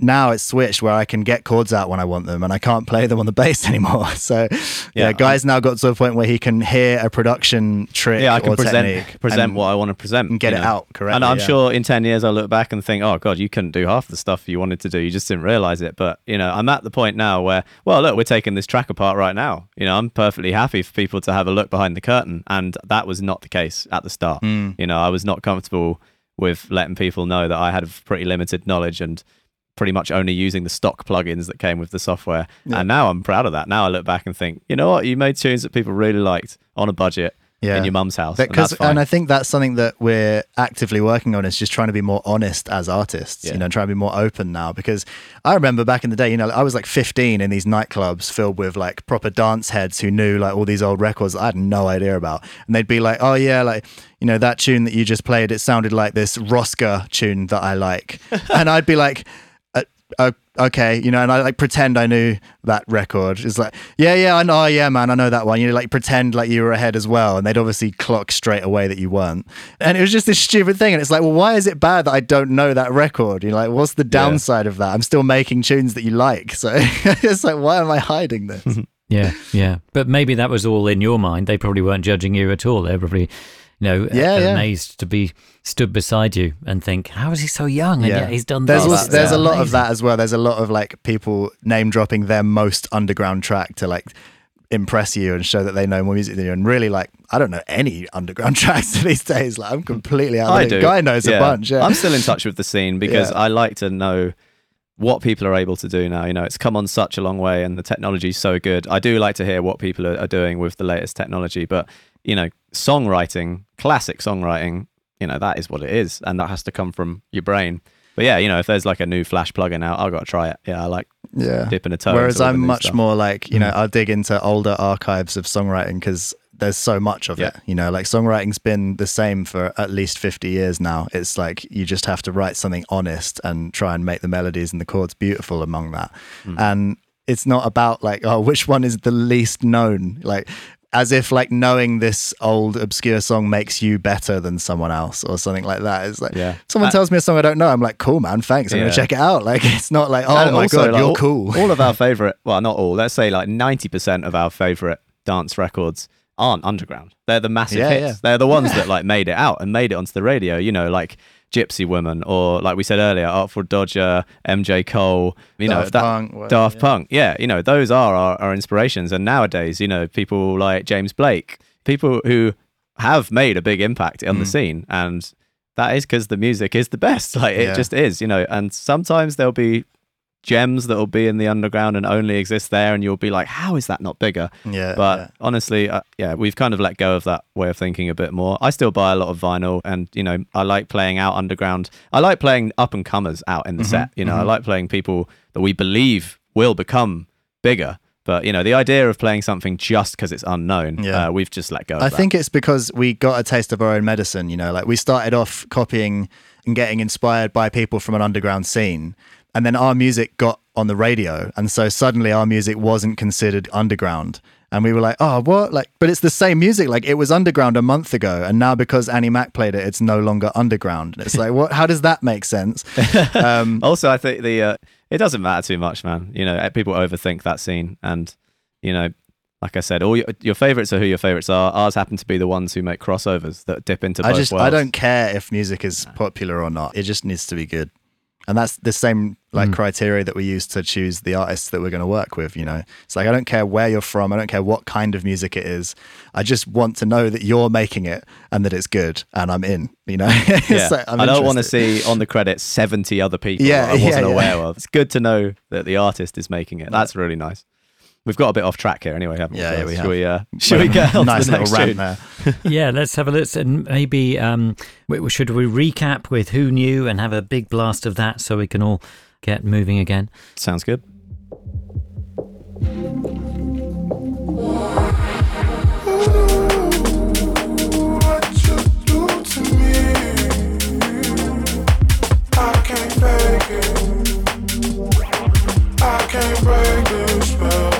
D: now it's switched where I can get chords out when I want them and I can't play them on the [laughs] bass anymore. [laughs] So yeah,
C: Yeah,
D: guys now got to a point where he can hear a production trick
C: Yeah, I can present present what I want to present
D: and get it
C: know.
D: out correctly.
C: And I'm
D: yeah.
C: sure in 10 years I'll look back and think, oh, God, you couldn't do half the stuff you wanted to do. You just didn't realize it. But, you know, I'm at the point now where, well, look, we're taking this track apart right now. You know, I'm perfectly happy for people to have a look behind the curtain. And that was not the case at the start.
D: Hmm.
C: You know, I was not comfortable with letting people know that I had a pretty limited knowledge and pretty much only using the stock plugins that came with the software. And now I'm proud of that. Now I look back and think, you know what? You made tunes that people really liked on a budget
D: Yeah.
C: in your mum's house. and
D: because
C: fine.
D: and I think that's something that we're actively working on is just trying to be more honest as artists,
C: Yeah.
D: you know, trying to be more open now. Because I remember back in the day, you know, I was like 15 in these nightclubs filled with like proper dance heads who knew like all these old records that I had no idea about, and they'd be like, "Oh yeah, like you know that tune that you just played, it sounded like this Roska tune that I like," [laughs] and I'd be like. Uh, okay, you know, and I like pretend I knew that record. It's like, yeah, yeah, I know, oh, yeah, man, I know that one. You know, like pretend like you were ahead as well, and they'd obviously clock straight away that you weren't. And it was just this stupid thing, and it's like, well, why is it bad that I don't know that record? You're like, what's the downside of that? I'm still making tunes that you like, so [laughs] it's like, why am I hiding this? [laughs]
A: Yeah, yeah. But maybe that was all in your mind. They probably weren't judging you at all. They were probably you know,
D: Yeah, yeah.
A: amazed to be stood beside you and think, how is he so young? And yet he's done
D: There's
A: this.
D: also, there's
A: It's
D: a lot of that as well. There's a lot of like people name dropping their most underground track to like impress you and show that they know more music than you. And really, like I don't know any underground [laughs] tracks these days. Like I'm completely out.
C: I
D: of the
C: do.
D: Guy knows
C: Yeah.
D: a bunch. Yeah.
C: I'm still in touch with the scene because
D: Yeah.
C: I like to know what people are able to do now. You know, it's come on such a long way and the technology's so good. I do like to hear what people are, are doing with the latest technology, but you know, songwriting, classic songwriting, you know, that is what it is. And that has to come from your brain. But yeah, you know, if there's like a new Flash plugin out, I've got to try it. Yeah, I like
D: yeah.
C: dipping a toe.
D: Whereas
C: into all the
D: I'm much
C: stuff. Mm.
D: more like, you know, I'll dig into older archives of songwriting because there's so much of
C: Yeah.
D: it. You know, like songwriting's been the same for at least 50 years now. It's like you just have to write something honest and try and make the melodies and the chords beautiful among that.
C: Mm.
D: And it's not about like, oh, which one is the least known? Like, as if like knowing this old obscure song makes you better than someone else or something like that. It's like
C: Yeah.
D: someone
C: Uh,
D: tells me a song I don't know, I'm like, cool man, thanks. I'm
C: Yeah.
D: gonna check it out. Like [laughs] it's not like, oh
C: And
D: my
C: also,
D: god,
C: like,
D: you're
C: all,
D: cool.
C: All of our [laughs] favorite, well, not all. Let's say like ninety percent of our favorite dance records aren't underground. They're the massive
D: Yeah,
C: hits. They're the ones [laughs] that like made it out and made it onto the radio. You know, like Gypsy Woman or like we said earlier, Artful Dodger, MJ Cole. You know,
D: Daft
C: that
D: Punk,
C: Daft
D: yeah.
C: Punk. Yeah, you know, those are our, our inspirations. And nowadays, you know, people like James Blake, people who have made a big impact on
D: Mm.
C: the scene and. That is because the music is the best. [laughs] Like it
D: Yeah.
C: just is, you know. And sometimes there'll be gems that will be in the underground and only exist there, and you'll be like, "How is that not bigger?"
D: Yeah,
C: But
D: yeah.
C: honestly, uh, yeah, we've kind of let go of that way of thinking a bit more. I still buy a lot of vinyl, and you know, I like playing out underground. I like playing up and comers out in the
D: Mm-hmm,
C: set. You know, I like playing people that we believe will become bigger. But you know, the idea of playing something just because it's unknown,
D: Yeah.
C: uh, we've just let go. Of
D: I
C: that.
D: think it's because we got a taste of our own medicine. You know, like we started off copying and getting inspired by people from an underground scene, and then our music got on the radio, and so suddenly our music wasn't considered underground. And we were like, oh, what? Like, but it's the same music. Like, it was underground a month ago, and now because Annie Mac played it, it's no longer underground. And it's like, what? How does that make sense? [laughs] Um,
C: also, I think the uh, it doesn't matter too much, man. You know, people overthink that scene, and you know, like I said, all your, your favorites are who your favorites are. Ours happen to be the ones who make crossovers that dip into
D: I
C: both
D: just
C: worlds.
D: I don't care if music is popular or not. It just needs to be good. And that's the same like mm. criteria that we use to choose the artists that we're going to work with, you know. It's like I don't care where you're from, I don't care what kind of music it is. I just want to know that you're making it and that it's good and I'm in, you know. [laughs]
C: Yeah.
D: like, I'm
C: don't want to see on the credits seventy other people
D: Yeah,
C: I wasn't
D: yeah.
C: aware of. It's good to know that the artist is making it. That's really nice. We've got a bit off track here, anyway, haven't we?
D: Yeah,
C: So
D: yeah, we
C: should
D: have.
C: we? Uh, should we get [laughs] on
D: nice
C: to the
D: little
C: next
D: rant there. [laughs]
A: yeah, let's have a look. And maybe um, w- should we recap with who knew and have a big blast of that so we can all get moving again?
C: Sounds good.
B: What you do to me? I can't fake it. I can't break this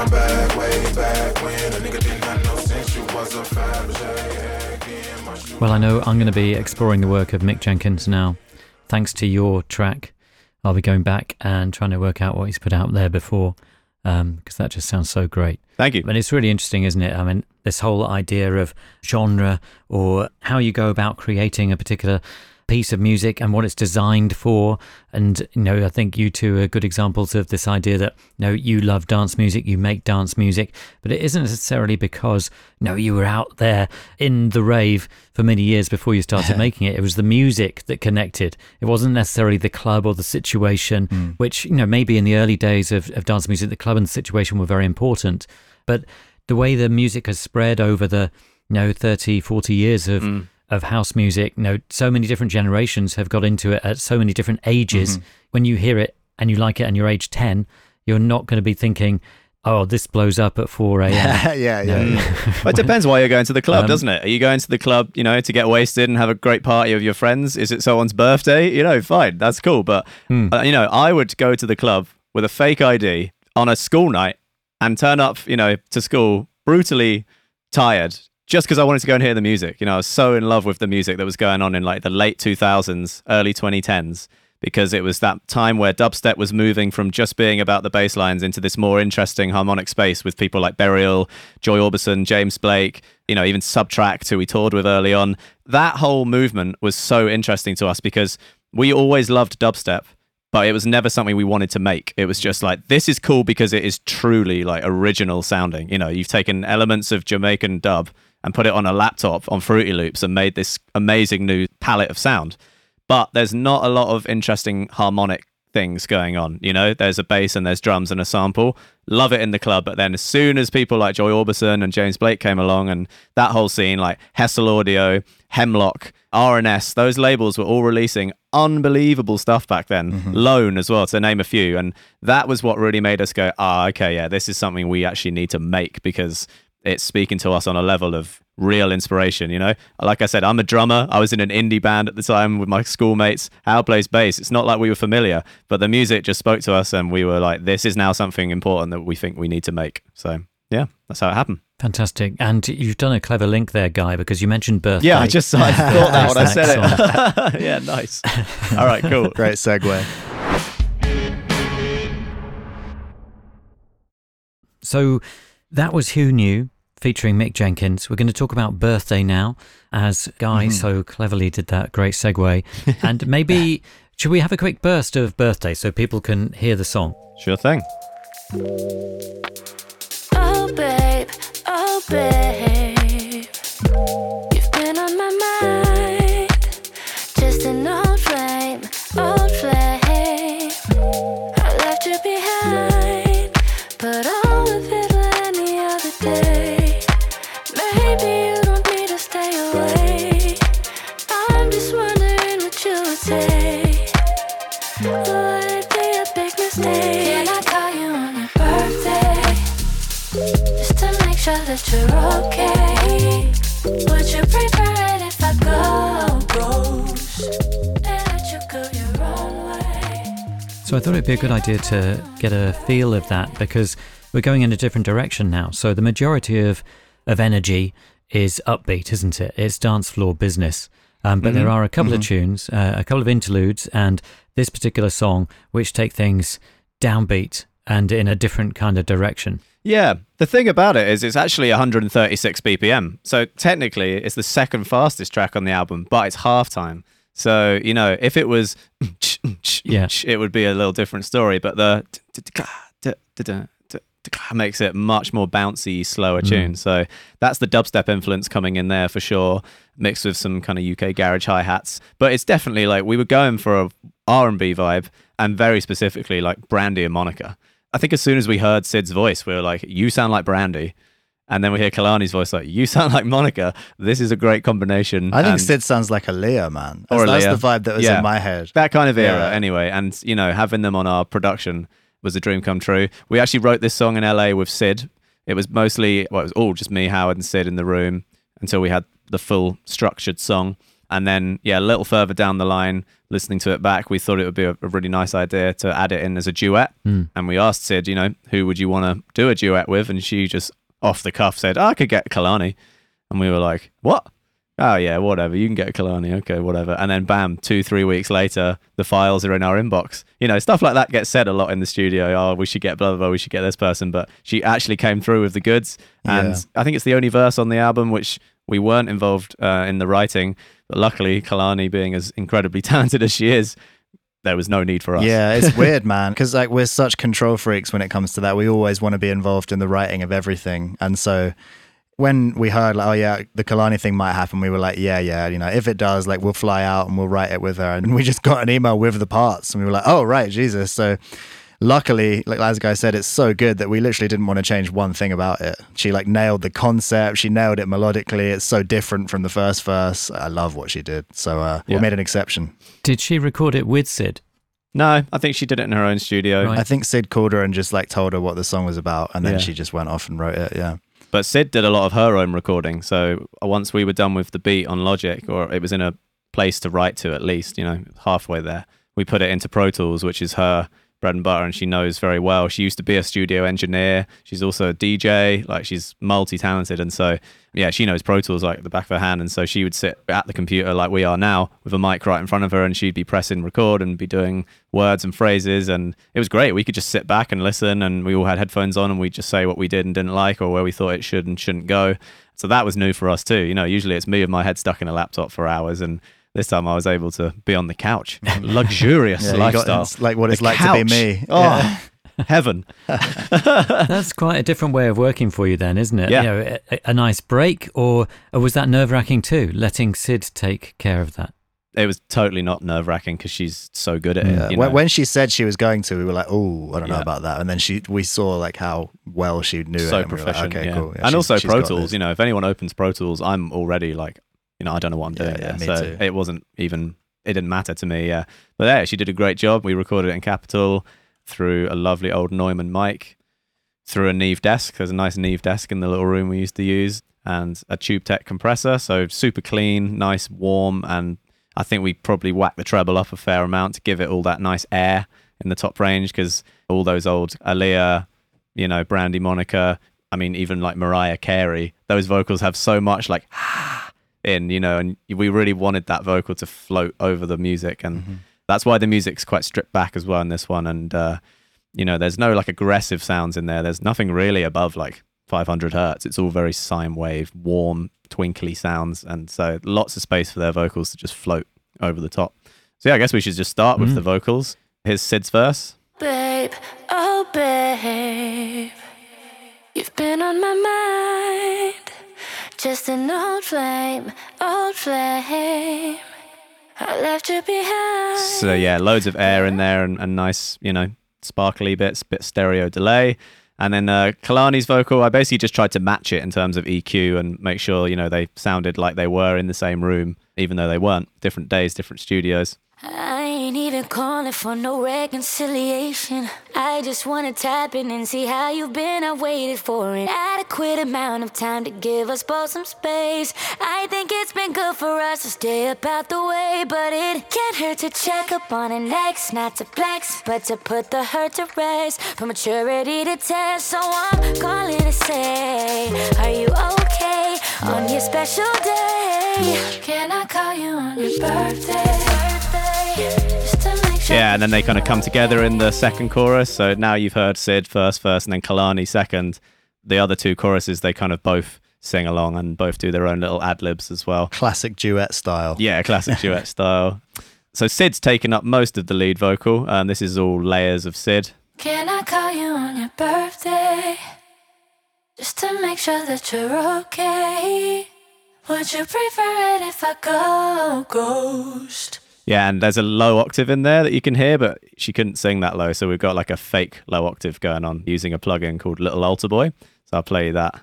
B: my bag way back when a nigga didn't have no sense. You was a Fabergé egg in my shoe.
A: Well, I know I'm going to be exploring the work of Mick Jenkins now. Thanks to your track, I'll be going back and trying to work out what he's put out there before, um, because that just sounds so great.
C: Thank you.
A: And it's really interesting, isn't it? I mean, this whole idea of genre or how you go about creating a particular piece of music and what it's designed for. And, you know, I think you two are good examples of this idea that, you know, you love dance music, you make dance music, but it isn't necessarily because, you know, you were out there in the rave for many years before you started [laughs] making it. It was the music that connected. It wasn't necessarily the club or the situation, hmm. which, you know, maybe in the early days of, of dance music, the club and the situation were very important. But the way the music has spread over the, you know, 30, 40 years of, hmm. Of house music, you know, so many different generations have got into it at so many different ages. When you hear it and you like it and you're age 10, you're not going to be thinking, oh, this blows up at 4 [laughs] a.m.
D: yeah, yeah, yeah.
C: But [laughs] it depends why you're going to the club,
A: Um,
C: doesn't it? Are you going to the club, you know, to get wasted and have a great party with your friends? Is it someone's birthday? You know, fine, that's cool. But
A: Hmm.
C: uh, you know, I would go to the club with a fake ID on a school night and turn up, you know, to school brutally tired just because I wanted to go and hear the music. You know, I was so in love with the music that was going on in like the late 2000s, early 2010s, because it was that time where dubstep was moving from just being about the bass lines into this more interesting harmonic space with people like Burial, Joy Orbison, James Blake, you know, even SBTRKT, who we toured with early on. That whole movement was so interesting to us because we always loved dubstep but it was never something we wanted to make. It was just like this is cool because it is truly like original sounding. You know, you've taken elements of Jamaican dub and put it on a laptop on Fruity Loops and made this amazing new palette of sound. But there's not a lot of interesting harmonic things going on. You know, there's a bass and there's drums and a sample. Love it in the club, but then as soon as people like Joy Orbison and James Blake came along and that whole scene, like Hessle Audio, Hemlock, R&S, those labels were all releasing unbelievable stuff back then. Lone as well, to name a few. And that was what really made us go, ah, okay, yeah, this is something we actually need to make because it's speaking to us on a level of real inspiration, you know? Like I said, I'm a drummer. I was in an indie band at the time with my schoolmates. Hal plays bass. It's not like we were familiar, but the music just spoke to us and we were like, this is now something important that we think we need to make. So, yeah, that's how it happened.
A: Fantastic. And you've done a clever link there, Guy, because you mentioned birthday.
C: Yeah, I just I thought that when I said
A: that
C: it. [laughs] yeah, nice. All right, cool. [laughs]
D: Great segue.
A: So that was Who Knew featuring Mick Jenkins. We're going to talk about birthday now, as Guy
C: Mm-hmm.
A: so cleverly did that great segue. [laughs] and maybe should we have a quick burst of birthday so people can hear the song?
C: Sure thing.
E: Oh, babe, oh, babe. That you're okay. Would you prefer it if I go ghost? And let you go your own way?
A: So I thought it'd be a good idea to get a feel of that because we're going in a different direction now. So the majority of of energy is upbeat, isn't it? It's dance floor business. Um, but there are a couple of tunes, uh, a couple of interludes, and this particular song which take things downbeat and in a different kind of direction.
C: Yeah, the thing about it is it's actually 136 BPM. So technically, it's the second fastest track on the album, but it's halftime. So, you know, if it was
A: Yeah. [laughs]
C: it would be a little different story, but the [laughs] makes it much more bouncy, slower mm. tune. So that's the dubstep influence coming in there for sure, mixed with some kind of UK garage hi hats. But it's definitely like we were going for a R&B vibe, and very specifically like Brandy and Monica. I think as soon as we heard Syd's voice, we were like, "You sound like Brandy," and then we hear Kehlani's voice like, "You sound like Monica." This is a great combination.
D: I think
C: and-
D: Syd sounds like Aaliyah, man.
C: Or a
D: That's,
C: Leo.
D: that's the vibe that was
C: Yeah.
D: in my head.
C: that kind of era
D: Yeah.
C: anyway and you know having them on our production was a dream come true we actually wrote this song in la with syd it was mostly well it was all just me howard and syd in the room until we had the full structured song and then yeah a little further down the line listening to it back we thought it would be a, a really nice idea to add it in as a duet hmm. and we asked syd you know who would you want to do a duet with and she just off the cuff said oh, i could get kehlani and we were like what oh yeah, whatever. You can get Kehlani. Okay, whatever. And then bam, two, three weeks later, the files are in our inbox. You know, stuff like that gets said a lot in the studio. Oh, we should get blah, blah, blah. We should get this person. But she actually came through with the goods. And
D: Yeah.
C: I think it's the only verse on the album which we weren't involved uh, in the writing. But luckily, Kehlani, being as incredibly [laughs] talented as she is, there was no need for us.
D: Yeah, it's [laughs] weird, man. Because like we're such control freaks when it comes to that. We always want to be involved in the writing of everything, and so when we heard like, oh yeah, the Kehlani thing might happen, we were like, yeah, yeah, you know, if it does, like we'll fly out and we'll write it with her. And we just got an email with the parts, and we were like, oh right, Jesus. So luckily, like as guy said, it's so good that we literally didn't want to change one thing about it. She like nailed the concept. She nailed it melodically. It's so different from the first verse. I love what she did. So uh,
C: Yeah.
D: we made an exception.
A: Did she record it with Syd?
C: No, I think she did it in her own studio.
A: Right.
D: I think Syd called her and just like told her what the song was about, and then
C: Yeah.
D: she just went off and wrote it. Yeah.
C: But Syd did a lot of her own recording. So uh, once we were done with the beat on Logic, or it was in a place to write to at least, you know, halfway there, we put it into Pro Tools, which is her bread and butter, and she knows very well. She used to be a studio engineer. She's also a DJ. Like she's multi talented, and so yeah, she knows Pro Tools like the back of her hand. And so she would sit at the computer like we are now with a mic right in front of her, and she'd be pressing record and be doing words and phrases. And it was great. We could just sit back and listen, and we all had headphones on, and we'd just say what we did and didn't like, or where we thought it should and shouldn't go. So that was new for us too. You know, usually it's me with my head stuck in a laptop for hours, and this time I was able to be on the couch, [laughs] luxurious
D: Yeah, you got-
C: lifestyle,
D: like what it's
C: The
D: like to be me.
C: Oh,
D: Yeah. [laughs]
C: heaven. [laughs]
A: That's quite a different way of working for you, then, isn't it?
C: Yeah.
A: You know, a, a nice break, or, or was that nerve wracking too, letting Syd take care of that?
C: It was totally not nerve wracking because she's so good at it.
D: Yeah.
C: you
D: When,
C: know?
D: when she said she was going to, we were like, "Oh, I don't know about that." And then she, we saw like how well she knew
C: so
D: it. and we like, okay,
C: yeah.
D: cool. Yeah,
C: and
D: she's-
C: also Pro Tools. You know, if anyone opens Pro Tools, I'm already like, you know, I don't know what I'm doing.
D: Yeah, yeah,
C: so
D: too.
C: it wasn't even. It didn't matter to me. Yeah, but yeah, she did a great job. We recorded it in Capitol through a lovely old Neumann mic, through a Neve desk. There's a nice Neve desk in the little room we used to use, and a Tube Tech compressor. So super clean, nice, warm, and I think we probably whacked the treble up a fair amount to give it all that nice air in the top range because all those old Aaliyah, you know, Brandy Monica, I mean, even like Mariah Carey, those vocals have so much like [sighs] ah, in, you know, and we really wanted that vocal to float over the music. And that's why the music's quite stripped back as well in this one. And, uh, you know, there's no like aggressive sounds in there. There's nothing really above like 500 hertz. It's all very sine wave, warm, twinkly sounds. And so lots of space for their vocals to just float over the top. So yeah, I guess we should just start with the vocals. Here's Syd's verse.
E: Babe, oh babe, you've been on my mind. Just an old flame, old flame. I left you behind.
C: So yeah, loads of air in there and, and nice, you know, sparkly bits, bit stereo delay. And then uh, Kehlani's vocal, I basically just tried to match it in terms of EQ and make sure, you know, they sounded like they were in the same room, even though they weren't. Different days, different studios.
E: I ain't even calling for no reconciliation. I just wanna tap in and see how you've been. I waited for an adequate amount of time to give us both some space. I think it's been good for us to stay about the way, but it can't hurt to check up on an ex, not to flex, but to put the hurt to rest. For maturity to test, so I'm calling to say, Are you okay on your special day? Can I call you on your birthday?
C: Yeah, and then they kind of come together in the second chorus. So now you've heard Syd first verse and then Kehlani second. The other two choruses, they kind of both sing along and both do their own little ad libs as well.
D: Classic duet style.
C: Yeah, classic [laughs] duet style. So Syd's taken up most of the lead vocal, and this is all layers of Syd.
E: Can I call you on your birthday? Just to make sure that you're okay. Would you prefer it if I go ghost?
C: Yeah, and there's a low octave in there that you can hear, but she couldn't sing that low, so we've got like a fake low octave going on using a plugin called Little AlterBoy. So I'll play you that.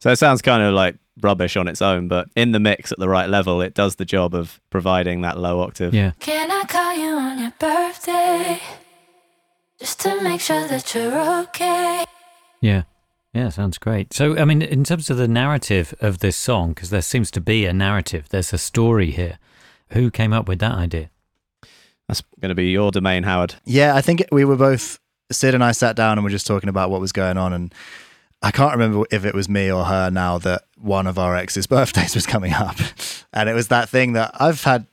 C: So it sounds kind of like rubbish on its own, but in the mix at the right level, it does the job of providing that low octave.
A: Yeah.
E: Can I call you on your birthday? Just to make sure that you're okay.
A: Yeah. Yeah, sounds great. So, I mean, in terms of the narrative of this song, because there seems to be a narrative, there's a story here. Who came up with that idea?
C: That's going to be your domain, Howard.
D: Yeah, I think we were both Syd and I sat down and we were just talking about what was going on, and I can't remember if it was me or her now that one of our ex's [laughs] birthdays was coming up, and it was that thing that I've had.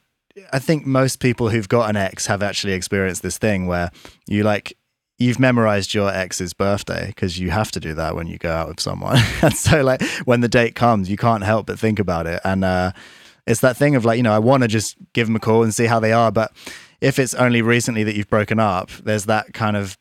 D: I think most people who've got an ex have actually experienced this thing where you like you've memorized your ex's birthday because you have to do that when you go out with someone, [laughs] and so like when the date comes, you can't help but think about it, and uh, it's that thing of like you know I want to just give them a call and see how they are, but if it's only recently that you've broken up, there's that kind of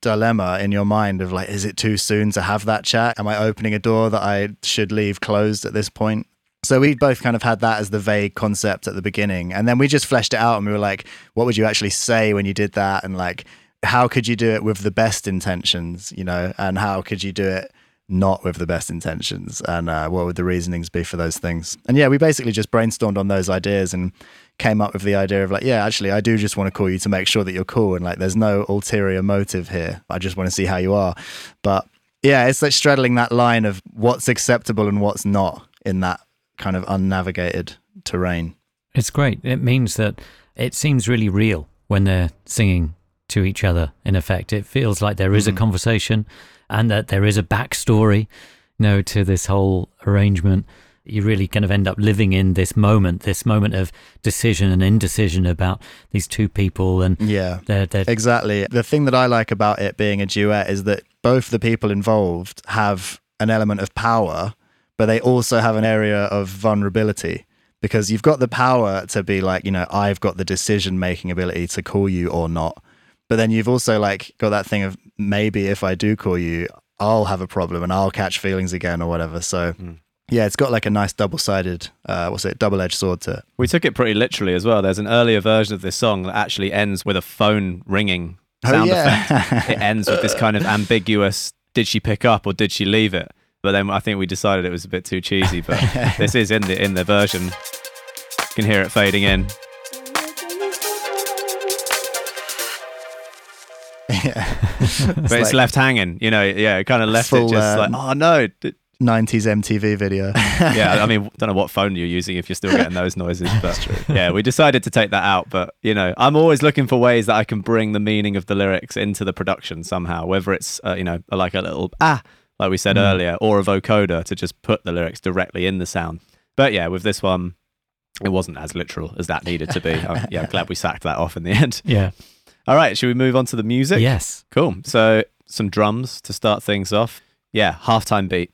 D: dilemma in your mind of like, is it too soon to have that chat? Am I opening a door that I should leave closed at this point? So we both kind of had that as the vague concept at the beginning. And then we just fleshed it out and we were like, what would you actually say when you did that? And like, how could you do it with the best intentions, you know? And how could you do it not with the best intentions and uh, what would the reasonings be for those things and yeah we basically just brainstormed on those ideas and came up with the idea of like yeah actually i do just want to call you to make sure that you're cool and like there's no ulterior motive here i just want to see how you are but yeah it's like straddling that line of what's acceptable and what's not in that kind of unnavigated terrain
A: It's great. It means that it seems really real when they're singing to each other, in effect. It feels like there is a mm-hmm. conversation and that there is a backstory, you know, to this whole arrangement. You really kind of end up living in this moment, this moment of decision and indecision about these two people and
D: yeah
A: their, their
D: Exactly. The thing that I like about it being a duet is that both the people involved have an element of power, but they also have an area of vulnerability because you've got the power to be like, you know, I've got the decision making ability to call you or not. But then you've also like got that thing of maybe if I do call you, I'll have a problem and I'll catch feelings again or whatever. So yeah, it's got like a nice double sided, uh, what's it, double edged sword to it.
C: We took it pretty literally as well. There's an earlier version of this song that actually ends with a phone ringing
D: Oh,
C: sound
D: yeah.
C: effect. it ends with this kind of ambiguous did she pick up or did she leave it? But then I think we decided it was a bit too cheesy, but [laughs] this is in the in the version. You can hear it fading in. [laughs] But it's,
D: like-
C: left hanging, you know. Yeah, it kind of left
D: Full,
C: it just like,
D: um,
C: oh no.
D: 90s MTV video. [laughs]
C: yeah, I mean, [laughs] don't know what phone you're using if you're still getting those noises, but yeah, we decided to take that out. But you know, I'm always looking for ways that I can bring the meaning of the lyrics into the production somehow, whether it's uh, you know like a little ah, like we said earlier, or a vocoder to just put the lyrics directly in the sound. But yeah, with this one, it wasn't as literal as that needed to be. I'm, yeah, I'm glad we sacked that off in the end.
A: yeah.
C: All right, should we move on to the music?
A: Yes.
C: Cool. So some drums to start things off. Yeah, halftime beat.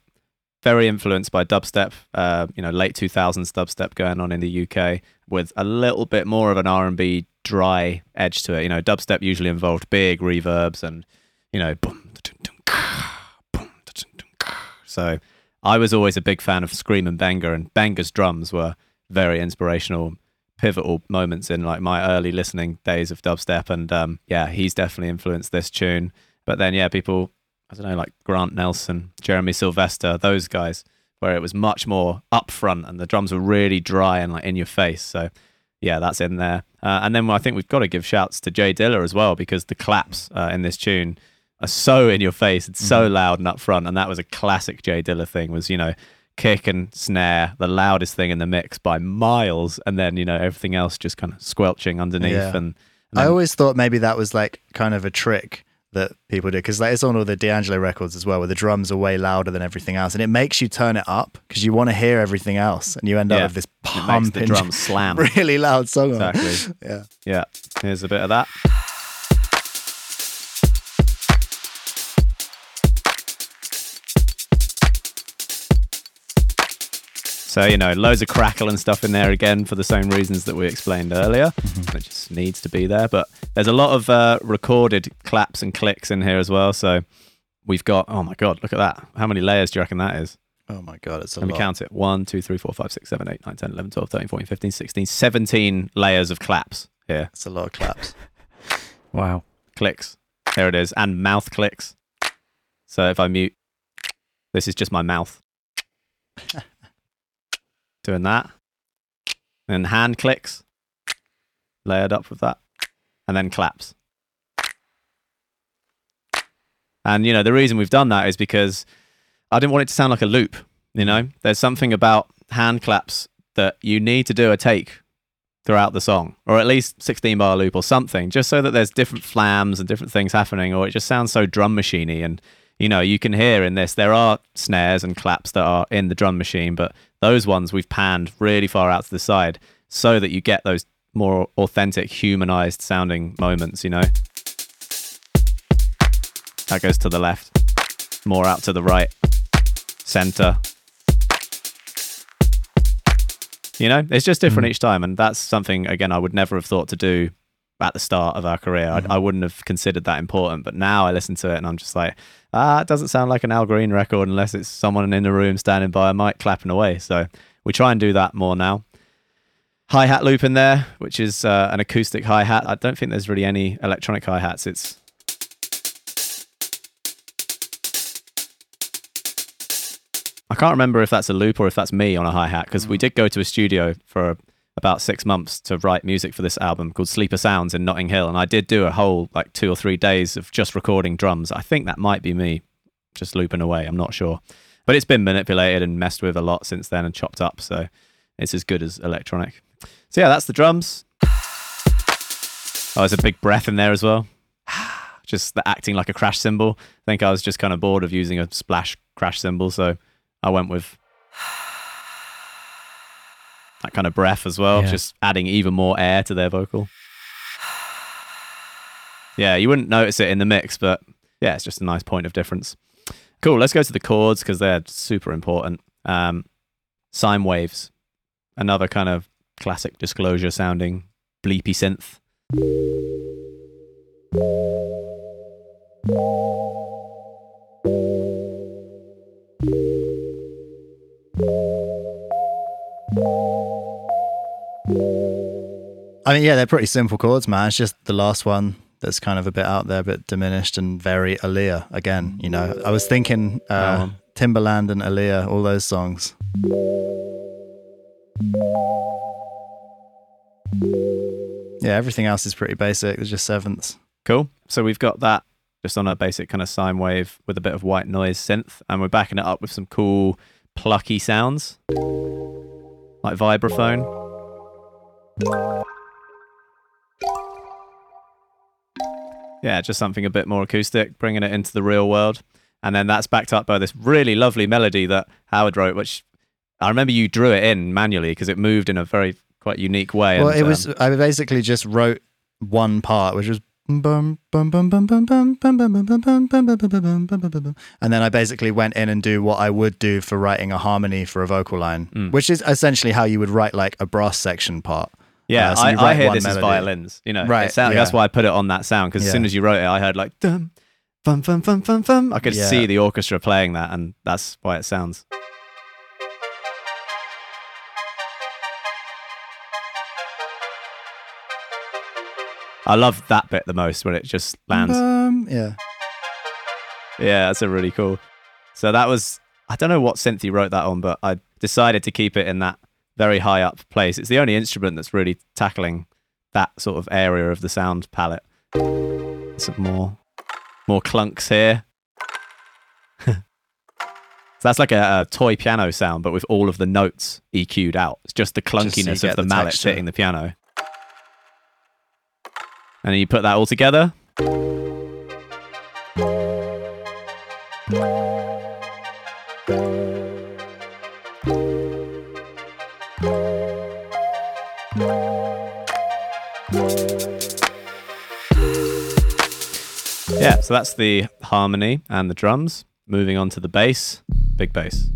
C: Very influenced by dubstep. Uh, you know, late two thousands dubstep going on in the UK with a little bit more of an R and B dry edge to it. You know, dubstep usually involved big reverbs and you know, boom, da-dum, dum, ka, boom, da-dum, dum, ka. so I was always a big fan of Skream and Benga, and Benga's drums were very inspirational pivotal moments in like my early listening days of dubstep. And um yeah he's definitely influenced this tune. But then yeah people i don't know like grant nelson jeremy sylvester those guys where it was much more upfront and the drums were really dry and like in your face. So yeah that's in there. Uh, and then i think we've got to give shouts to j dilla as well because the claps uh, in this tune are so in your face. It's so loud and upfront. And that was a classic j dilla thing was you know kick and snare, the loudest thing in the mix by miles, and then you know everything else just kind of squelching underneath.
D: Yeah.
C: And, and
D: I always thought maybe that was like kind of a trick that people do because like, it's on all the D'Angelo records as well, where the drums are way louder than everything else, and it makes you turn it up because you want to hear everything else, and you end up with this pumping,
C: drums slam. [laughs]
D: really loud song. on.
C: Exactly. [laughs]
D: Yeah.
C: Yeah, here's a bit of that. So, you know, loads of crackle and stuff in there again for the same reasons that we explained earlier. It just needs to be there. But there's a lot of uh, recorded claps and clicks in here as well. So we've got, oh my God, look at that. How many layers do you reckon that is?
D: Oh my god, it's a
C: Let me count it 1, 2, 3, 4, 5, 6, 7, 8, 9, 10, 11, 12, 13, 14, 15, 16, 17 layers of claps here.
D: It's a lot of claps. [laughs]
A: Wow.
C: clicks. There it is. And mouth clicks. So if I mute, this is just my mouth [laughs] doing that. And hand clicks, layered up with that. And then claps. And, you know, the reason we've done that is because I didn't want it to sound like a loop. You know, there's something about hand claps that you need to do a take throughout the song, or at least 16 bar loop or something, just so that there's different flams and different things happening, or it just sounds so drum machiney. And you know, you can hear in this there are snares and claps that are in the drum machine, but those ones we've panned really far out to the side so that you get those more authentic, humanized sounding moments. You know, that goes to the left, more out to the right, center. You know, it's just different mm. each time, and that's something again I would never have thought to do at the start of our career. I, I wouldn't have considered that important, but now I listen to it and I'm just like, ah, it doesn't sound like an Al Green record unless it's someone in the room standing by a mic clapping away. So we try and do that more now. Hi hat loop in there, which is uh, an acoustic hi hat. I don't think there's really any electronic hi hats. It's I can't remember if that's a loop or if that's me on a hi hat because we did go to a studio for about six months to write music for this album called Sleeper Sounds in Notting Hill, and I did do a whole like two or three days of just recording drums. I think that might be me just looping away. I'm not sure, but it's been manipulated and messed with a lot since then and chopped up, so it's as good as electronic. So yeah, that's the drums. Oh, there's a big breath in there as well. [sighs] Just the acting like a crash cymbal. I think I was just kind of bored of using a splash crash cymbal, so I went with that kind of breath as well,
A: Yeah.
C: just adding even more air to their vocal. Yeah, you wouldn't notice it in the mix, but yeah, it's just a nice point of difference. Cool. Let's go to the chords because they're super important. Um, sine waves, another kind of classic disclosure sounding bleepy synth.
D: I mean, yeah, they're pretty simple chords, man. It's just the last one that's kind of a bit out there, a bit diminished and very Aaliyah again. You know, I was thinking uh. Timbaland and Aaliyah, all those songs. Yeah, everything else is pretty basic. There's just sevenths.
C: Cool. So we've got that just on a basic kind of sine wave with a bit of white noise synth, and we're backing it up with some cool plucky sounds like vibraphone. yeah, just something a bit more acoustic, bringing it into the real world. And then that's backed up by this really lovely melody that Howard wrote, which I remember you drew it in manually because it moved in a very quite unique way.
D: Well,
C: and,
D: it was
C: um,
D: I basically just wrote one part, which was and then I basically went in and do what I would do for writing a harmony for a vocal line, mm. which is essentially how you would write like a brass section part.
C: Yeah,
D: Uh, so
C: I, I hear this as violins. You know,
D: Right,
C: sound, That's why I put it on that sound because as soon as you wrote it, I heard like dum, fum, fum, fum, fum, fum. I could
D: Yeah.
C: see the orchestra playing that, and that's why it sounds. I love that bit the most when it just lands.
D: Um, yeah.
C: Yeah, that's a really cool. So that was I don't know what synth he wrote that on, but I decided to keep it in that very high up place. It's the only instrument that's really tackling that sort of area of the sound palette. Some more more clunks here. so [laughs] that's like a, a toy piano sound, but with all of the notes EQ'd out. It's just the
D: so you
C: clunkiness of the,
D: the
C: mallet hitting the piano. And then you put that all together. Yeah, so that's the harmony and the drums. Moving on to the bass, big bass.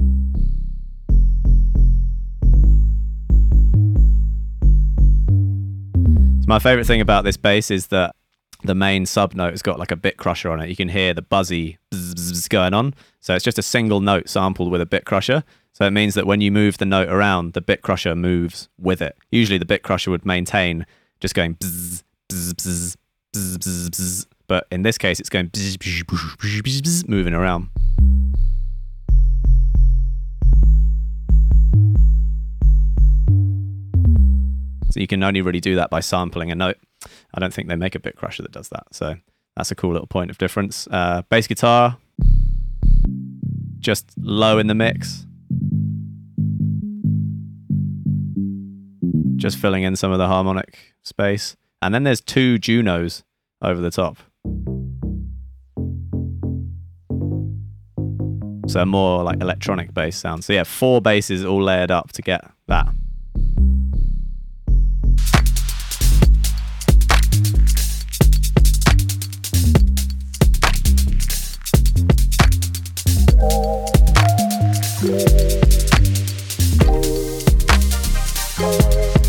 C: So my favorite thing about this bass is that the main sub note has got like a bit crusher on it. You can hear the buzzy bzz, bzz, going on. So it's just a single note sampled with a bit crusher. So it means that when you move the note around, the bit crusher moves with it. Usually the bit crusher would maintain just going bzz, bzz, bzz, bzz, bzz, bzz. But in this case, it's going moving around. So you can only really do that by sampling a note. I don't think they make a bit crusher that does that. So that's a cool little point of difference. Uh, bass guitar, just low in the mix. Just filling in some of the harmonic space. And then there's two Junos over the top. So more like mm. electronic bass sound. So yeah, four basses all layered up to get that.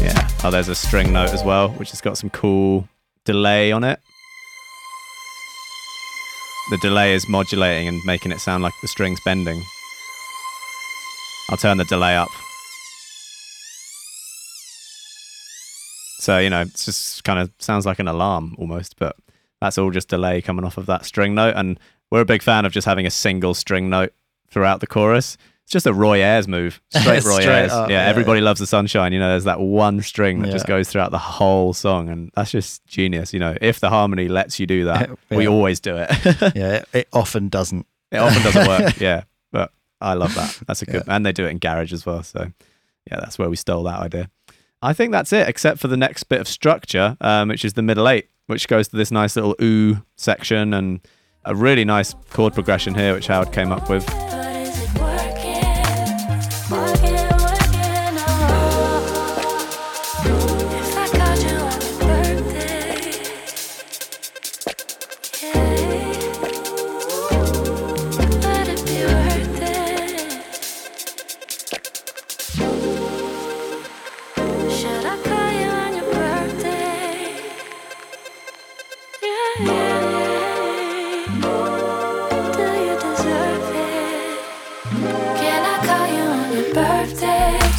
C: Yeah. Oh, there's a string note as well, which has got some cool delay on it. The delay is modulating and making it sound like the string's bending. I'll turn the delay up. So, you know, it's just kind of sounds like an alarm almost, but that's all just delay coming off of that string note. And we're a big fan of just having a single string note throughout the chorus. Just a Roy Ayers move. [laughs] Straight Roy
D: Straight
C: Ayers.
D: up,
C: yeah,
D: yeah,
C: everybody loves the sunshine. You know, there's that one string that just goes throughout the whole song, and that's just genius. You know, if the harmony lets you do that, we always do it. [laughs]
D: Yeah, it, it often doesn't.
C: it often doesn't work. [laughs] Yeah, but I love that. That's a good, and they do it in garage as well. So, yeah, that's where we stole that idea. I think that's it, except for the next bit of structure, um, which is the middle eight, which goes to this nice little ooh section and a really nice chord progression here, which Howard came up with.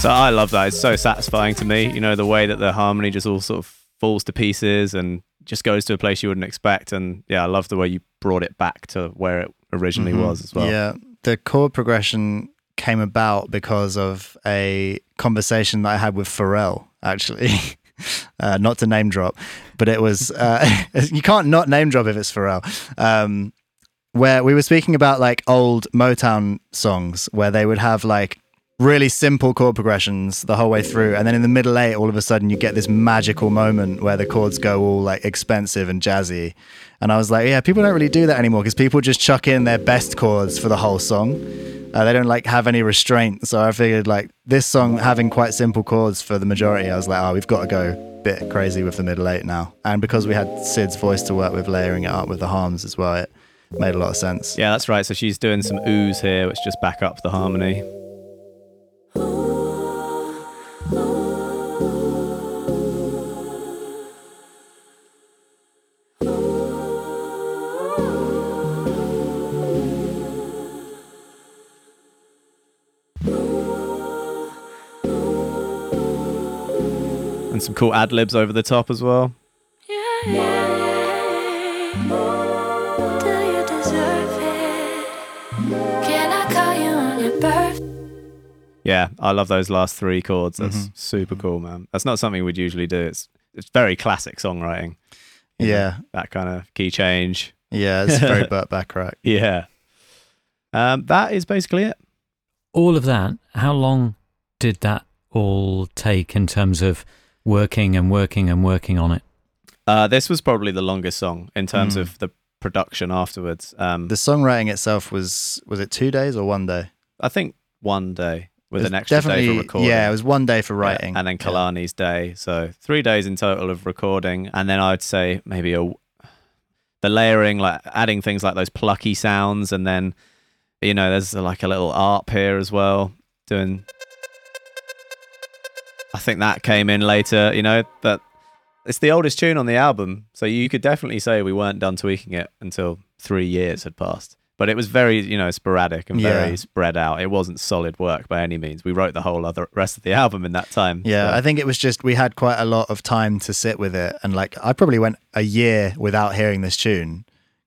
C: So I love that. It's so satisfying to me. You know, the way that the harmony just all sort of falls to pieces and just goes to a place you wouldn't expect. And yeah, I love the way you brought it back to where it originally was as well.
D: Mm-hmm. Yeah, the chord progression came about because of a conversation that I had with Pharrell, actually. [laughs] uh, not to name drop, but it was uh, [laughs] you can't not name drop if it's Pharrell. Um, where we were speaking about like old Motown songs where they would have like really simple chord progressions the whole way through, and then in the middle eight, all of a sudden you get this magical moment where the chords go all like expensive and jazzy. And I was like, yeah, people don't really do that anymore because people just chuck in their best chords for the whole song. Uh, they don't like have any restraint. So I figured like this song having quite simple chords for the majority, I was like, oh, we've got to go a bit crazy with the middle eight now. And because we had Syd's voice to work with, layering it up with the harms as well, it made a lot of sense.
C: Yeah, that's right. So she's doing some oohs here, which just back up the harmony. Some cool ad libs over the top as well.
E: Yeah, yeah. Do you deserve it? Can I call you on your birthday?
C: Yeah, I love those last three chords. That's super cool, man. That's not something we'd usually do. It's it's very classic songwriting. you know,
D: Yeah.
C: that kind of key change.
D: Yeah, it's very [laughs] Burt Bacharach.
C: Yeah. Um, that is basically it.
A: All of that, how long did that all take in terms of working and working and working on it?
C: Uh, this was probably the longest song in terms
D: Mm.
C: of the production afterwards. Um,
D: The songwriting itself was was it two days or one day?
C: I think one day with an
D: was
C: extra day for recording.
D: Yeah, it was one day for
C: Yeah,
D: writing,
C: and then
D: Yeah.
C: Kehlani's day. So three days in total of recording, and then I'd say maybe a the layering, like adding things like those plucky sounds, and then you know there's like a little arp here as well, doing. I think that came in later. You know that it's the oldest tune on the album, so you could definitely say we weren't done tweaking it until three years had passed. But it was very, you know, sporadic and very
D: Yeah.
C: spread out. It wasn't solid work by any means. We wrote the whole other rest of the album in that time.
D: Yeah, I think it was just we had quite a lot of time to sit with it, and like I probably went a year without hearing this tune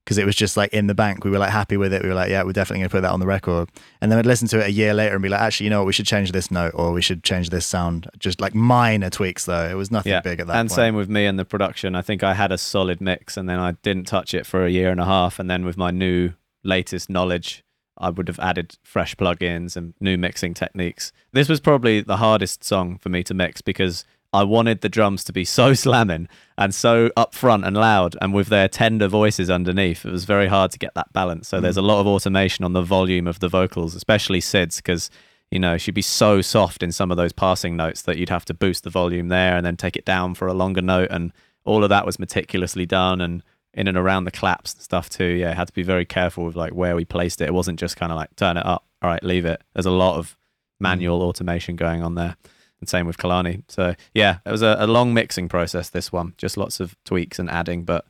D: because it was just like in the bank. We were like happy with it. We were like, yeah, we're definitely gonna put that on the record. And then I'd listen to it a year later and be like, actually, you know what? We should change this note or we should change this sound. Just like minor tweaks though. It was nothing
C: yeah.
D: big at that
C: and
D: point.
C: same with me and the production. I think I had a solid mix, and then I didn't touch it for a year and a half. And then with my new latest knowledge, I would have added fresh plugins and new mixing techniques. This was probably the hardest song for me to mix because I wanted the drums to be so [laughs] slamming and so upfront and loud, and with their tender voices underneath. It was very hard to get that balance. So mm. there's a lot of automation on the volume of the vocals, especially Syd's, because you know she'd be so soft in some of those passing notes that you'd have to boost the volume there and then take it down for a longer note, and all of that was meticulously done and in and around the claps and stuff too. Yeah, had to be very careful with like where we placed it. It wasn't just kind of like turn it up, all right, leave it. There's a lot of mm. manual automation going on there. And same with Kehlani. So yeah, it was a, a long mixing process. This one, just lots of tweaks and adding, but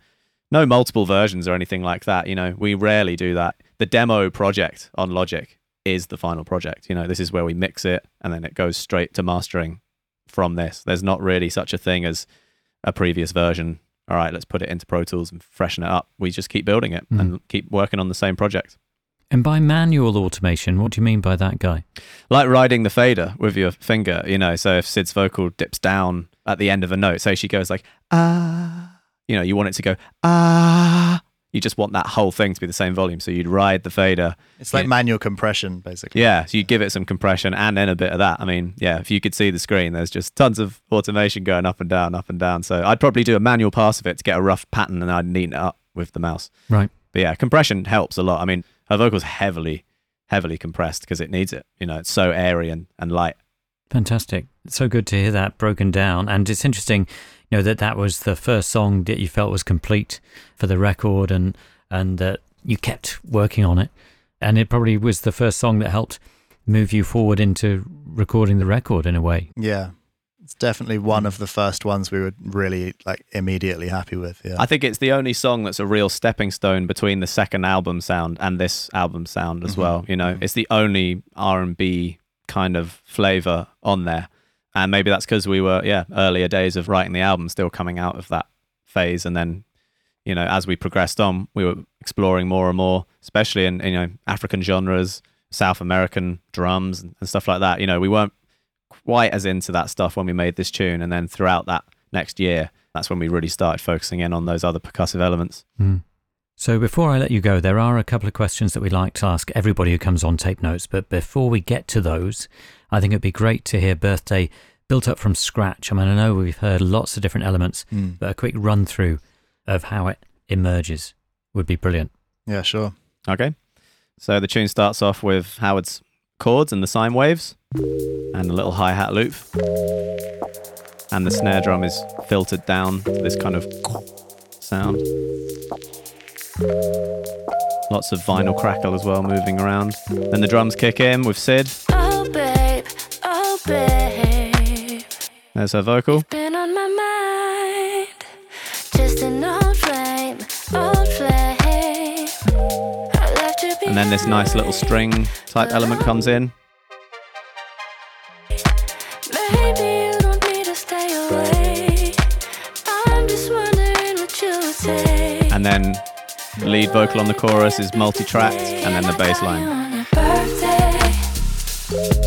C: no multiple versions or anything like that. You know, we rarely do that. The demo project on Logic is the final project. You know, this is where we mix it and then it goes straight to mastering from this. There's not really such a thing as a previous version. All right, let's put it into Pro Tools and freshen it up. We just keep building it
A: Mm.
C: and keep working on the same project.
A: And by manual automation, what do you mean by that, guy?
C: Like riding the fader with your finger, you know. So if Syd's vocal dips down at the end of a note, say she goes like ah, you know, you want it to go ah. You just want that whole thing to be the same volume. So you'd ride the fader.
D: It's like
C: Yeah.
D: manual compression, basically.
C: Yeah, so you give it some compression and then a bit of that. I mean, yeah, if you could see the screen, there's just tons of automation going up and down, up and down. So I'd probably do a manual pass of it to get a rough pattern and I'd neaten it up with the mouse.
A: Right.
C: But yeah, compression helps a lot. I mean, her vocal's heavily, heavily compressed because it needs it. You know, it's so airy and, and light.
A: Fantastic. It's so good to hear that broken down. And it's interesting, you know, that that was the first song that you felt was complete for the record and, and that you kept working on it. And it probably was the first song that helped move you forward into recording the record in a way.
D: Yeah. It's definitely one of the first ones we were really like immediately happy with. Yeah.
C: I think it's the only song that's a real stepping stone between the second album sound and this album sound as mm-hmm. well. You know, it's the only R and B kind of flavor on there, and maybe that's because we were yeah earlier days of writing the album, still coming out of that phase, and then you know as we progressed on, we were exploring more and more, especially in you know African genres, South American drums and, and stuff like that. You know, we weren't quite as into that stuff when we made this tune, and then throughout that next year, that's when we really started focusing in on those other percussive elements.
A: So before I let you go, there are a couple of questions that we like to ask everybody who comes on tape notes. But before we get to those, I think it'd be great to hear Birthday built up from scratch. I mean, I know we've heard lots of different elements,
D: Mm.
A: but a quick run through of how it emerges would be brilliant.
D: Yeah, sure.
C: Okay. So the tune starts off with Howard's chords and the sine waves and a little hi hat loop. And the snare drum is filtered down to this kind of sound. Lots of vinyl crackle as well moving around. Then the drums kick in with Syd.
E: Oh, babe, oh, babe.
C: There's her vocal. And then this nice little string type element comes in.
E: Maybe you don't need to stay away. I'm just wondering what you would say.
C: And then the lead vocal on the chorus is multi tracked. And then the bass line.
E: On your birthday,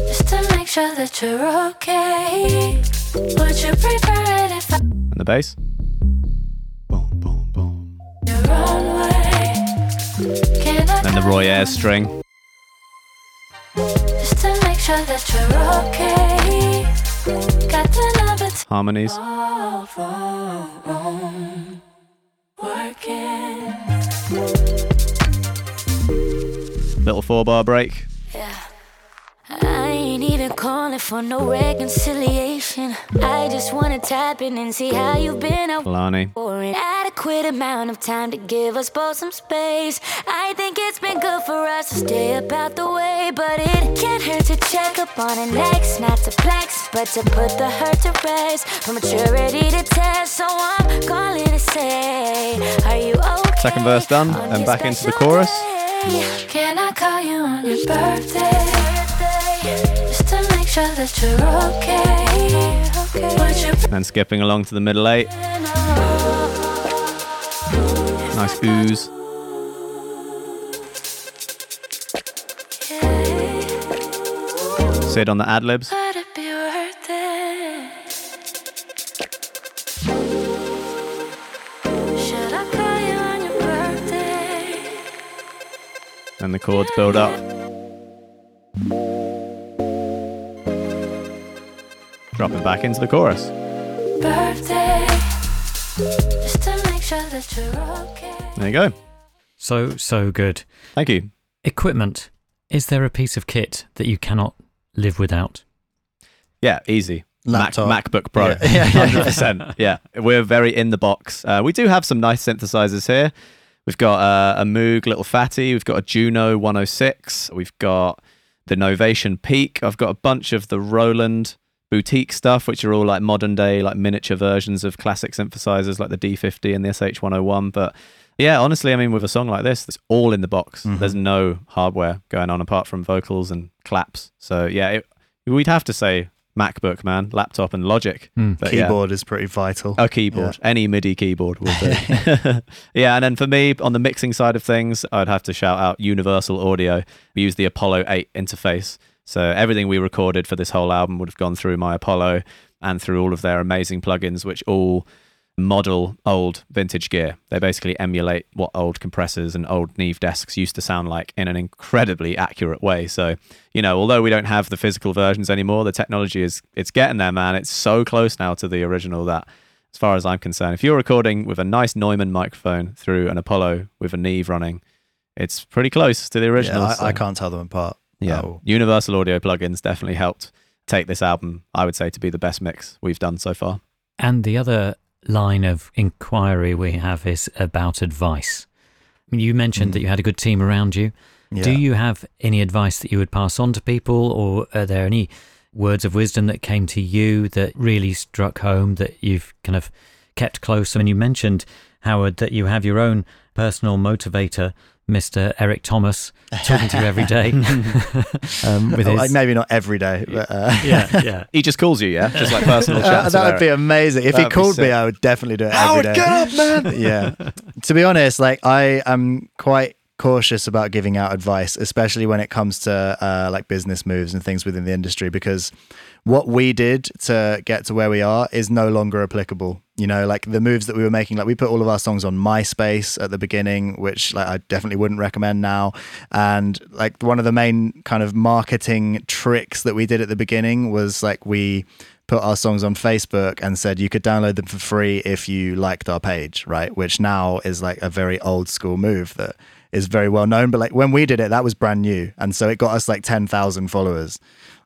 E: just to make sure that you're okay. Would you prefer it if I
C: And the bass. Boom, boom, boom.
E: Your own way? Can I
C: Then the Roy Ayers string.
E: just to make sure that you're okay? Got the number two.
C: Harmonies.
E: wrong.
C: Little four bar break.
E: Yeah. I ain't even calling for no reconciliation. I just wanna tap in and see how you've been out
C: Kehlani.
E: for an adequate amount of time to give us both some space. I think it's been good for us to stay about the way, but it can't hurt to check up on an ex, not to flex, but to put the hurt to rest. For maturity to test, so I'm calling to say, Are you okay?
C: Second verse done,
E: on
C: then back into the chorus.
E: day? Can I call you on your birthday? Just to make sure that you're okay.
C: Then skipping along to the middle eight. Nice ooze. Syd on the ad libs.
E: Would it be worth it? Should I call you on your birthday?
C: And the chords build up. Dropping back into the chorus.
E: Birthday. Just to make sure that you're okay.
C: There you go.
A: So, so good.
C: Thank you.
A: Equipment. Is there a piece of kit that you cannot live without?
C: Yeah, easy. Mac,
D: Laptop.
C: MacBook Pro.
D: Yeah, [laughs] yeah, yeah, yeah.
C: 100%. Yeah, we're very in the box. Uh, we do have some nice synthesizers here. We've got uh, a Moog Little Phatty. We've got a Juno 106. We've got the Novation Peak. I've got a bunch of the Roland boutique stuff, which are all like modern day, like miniature versions of classic synthesizers like the D50 and the SH101. But yeah, honestly, I mean, with a song like this, it's all in the box. Mm-hmm. There's no hardware going on apart from vocals and claps. So yeah, it, we'd have to say MacBook, man, laptop, and Logic. Hmm. But yeah.
D: Keyboard is pretty vital.
C: A keyboard, any MIDI keyboard will do. [laughs] [laughs] yeah, and then for me, on the mixing side of things, I'd have to shout out Universal Audio. We use the Apollo 8 interface. So everything we recorded for this whole album would have gone through my Apollo and through all of their amazing plugins, which all model old vintage gear. They basically emulate what old compressors and old Neve desks used to sound like in an incredibly accurate way. So, you know, although we don't have the physical versions anymore, the technology is it's getting there, man. It's so close now to the original that as far as I'm concerned, if you're recording with a nice Neumann microphone through an Apollo with a Neve running, it's pretty close to the original.
D: Yeah,
C: so-
D: I, I can't tell them apart.
C: Yeah,
D: at all.
C: Universal Audio plugins definitely helped take this album, I would say, to be the best mix we've done so far.
A: And the other line of inquiry we have is about advice. I mean, you mentioned mm. that you had a good team around you.
D: Yeah.
A: Do you have any advice that you would pass on to people, or are there any words of wisdom that came to you that really struck home that you've kind of kept close? I mean, you mentioned, Howard, that you have your own personal motivator, Mr. Eric Thomas, talking to you every day. [laughs] um, with his,
D: like, maybe not every day, but uh,
A: yeah, yeah.
C: He just calls you, yeah, [laughs] just like personal
D: Uh,
C: chats.
D: that
C: with
D: would be amazing. If
C: That'd
D: he called me. I would definitely do it
C: Howard,
D: every day.
C: get up, man. [laughs]
D: yeah. To be honest, like I am quite cautious about giving out advice, especially when it comes to uh, like business moves and things within the industry, because what we did to get to where we are is no longer applicable. You know, like the moves that we were making, like we put all of our songs on MySpace at the beginning, which like I definitely wouldn't recommend now. And like one of the main kind of marketing tricks that we did at the beginning was like we put our songs on Facebook and said you could download them for free if you liked our page, right? Which now is like a very old school move that is very well known. But like when we did it, that was brand new. And so it got us like 10,000 followers.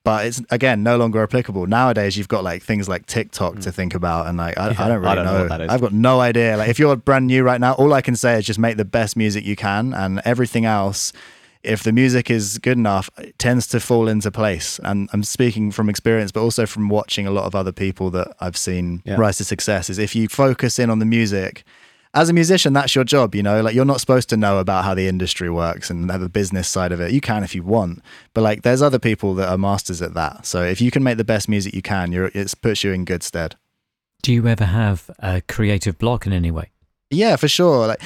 D: But it's again no longer applicable. Nowadays, you've got like things like TikTok to mm. think about, and like I, I don't really
C: I don't know
D: know.
C: that is.
D: I've got no idea. Like if you're brand new right now, all I can say is just make the best music you can, and everything else if the music is good enough, it tends to fall into place. And I'm speaking from experience, but also from watching a lot of other people that I've seen
C: Yeah.
D: rise to success. Is if you focus in on the music, as a musician, that's your job. You know, like you're not supposed to know about how the industry works and the business side of it. You can if you want, but like there's other people that are masters at that. So if you can make the best music you can, you're it puts you in good stead.
A: Do you ever have a creative block in any way?
D: Yeah, for sure. Like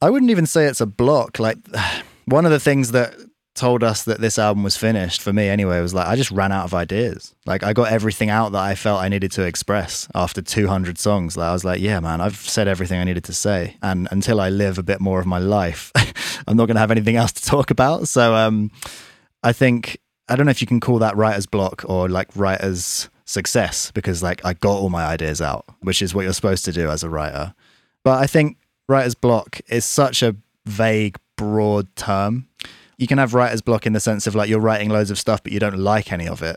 D: I wouldn't even say it's a block. Like [sighs] one of the things that told us that this album was finished for me anyway it was like I just ran out of ideas. Like I got everything out that I felt I needed to express after 200 songs. Like I was like, yeah, man, I've said everything I needed to say and until I live a bit more of my life, [laughs] I'm not going to have anything else to talk about. So um I think I don't know if you can call that writer's block or like writer's success because like I got all my ideas out, which is what you're supposed to do as a writer. But I think writer's block is such a vague, broad term. You can have writer's block in the sense of like you're writing loads of stuff, but you don't like any of it.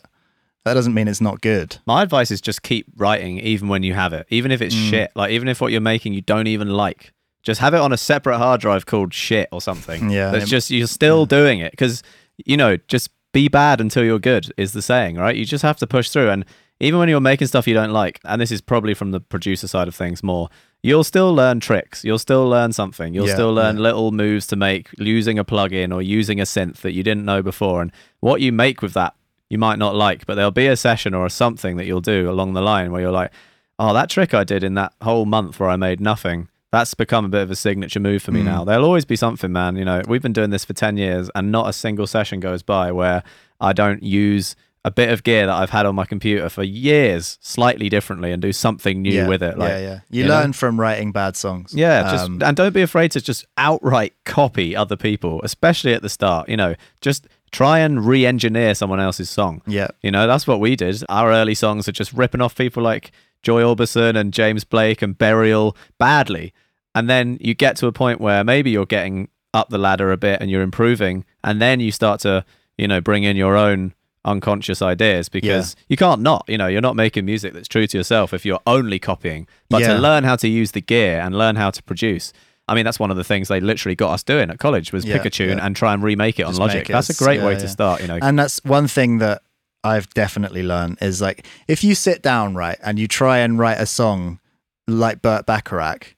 D: That doesn't mean it's not good.
C: My advice is just keep writing even when you have it, even if it's
D: Mm.
C: shit. Like even if what you're making you don't even like, just have it on a separate hard drive called shit or something.
D: Yeah.
C: that's just you're still doing it because you know just be bad until you're good is the saying, right? You just have to push through, and even when you're making stuff you don't like, and this is probably from the producer side of things more. You'll still learn tricks. You'll still learn something. You'll
D: Yeah,
C: still learn
D: yeah.
C: little moves to make using a plugin or using a synth that you didn't know before. And what you make with that you might not like, but there'll be a session or something that you'll do along the line where you're like, oh, that trick I did in that whole month where I made nothing, that's become a bit of a signature move for me
D: Mm.
C: now. There'll always be something, man. You know, we've been doing this for 10 years and not a single session goes by where I don't use a bit of gear that I've had on my computer for years slightly differently and do something new
D: yeah,
C: with it. Like,
D: yeah, yeah. You,
C: you know?
D: learn from writing bad songs.
C: yeah, just
D: Um,
C: and don't be afraid to just outright copy other people, especially at the start. You know, just try and re-engineer someone else's song.
D: yeah.
C: You know, that's what we did. Our early songs are just ripping off people like Joy Orbison and James Blake and Burial badly. And then you get to a point where maybe you're getting up the ladder a bit and you're improving, and then you start to, you know, bring in your own unconscious ideas because you can't not, you know, you're not making music that's true to yourself if you're only copying. But
D: Yeah.
C: to learn how to use the gear and learn how to produce. I mean, that's one of the things they literally got us doing at college was
D: Yeah,
C: pick a tune
D: yeah.
C: and try and remake it on Logic.
D: it
C: That's a great
D: yeah,
C: way
D: yeah.
C: to start, you know.
D: And that's one thing that I've definitely learned is like if you sit down right and you try and write a song like Burt Bacharach,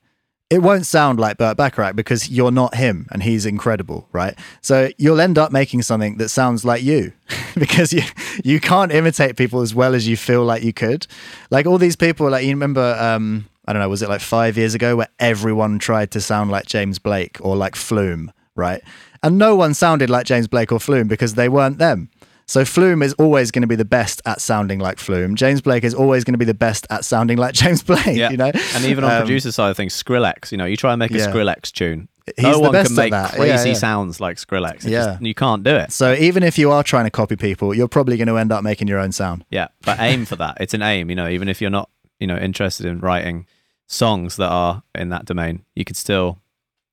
D: it won't sound like Burt Bacharach because you're not him and he's incredible, right? So you'll end up making something that sounds like you. [laughs] because you you can't imitate people as well as you feel like you could. Like all these people, like you remember, um, I don't know, was it like five years ago where everyone tried to sound like James Blake or like Flume, right? And no one sounded like James Blake or Flume because they weren't them. So Flume is always going to be the best at sounding like Flume. James Blake is always going to be the best at sounding like [laughs] James Blake.
C: Yeah.
D: You know,
C: And even on
D: Um,
C: producer side of things, Skrillex, you know, you try and make a
D: Yeah.
C: Skrillex tune.
D: He's
C: no one can make
D: that. Yeah,
C: crazy
D: yeah.
C: sounds like Skrillex. It
D: Yeah.
C: just- you can't do it.
D: So even if you are trying to copy people, you're probably going to end up making your own sound.
C: Yeah, but aim for that. It's an aim, you know, even if you're not, you know, interested in writing songs that are in that domain, you could still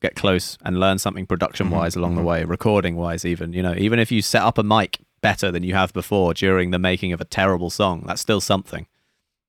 C: get close and learn something production wise along the way, recording wise even, you know, even if you set up a mic better than you have before during the making of a terrible song, that's still something.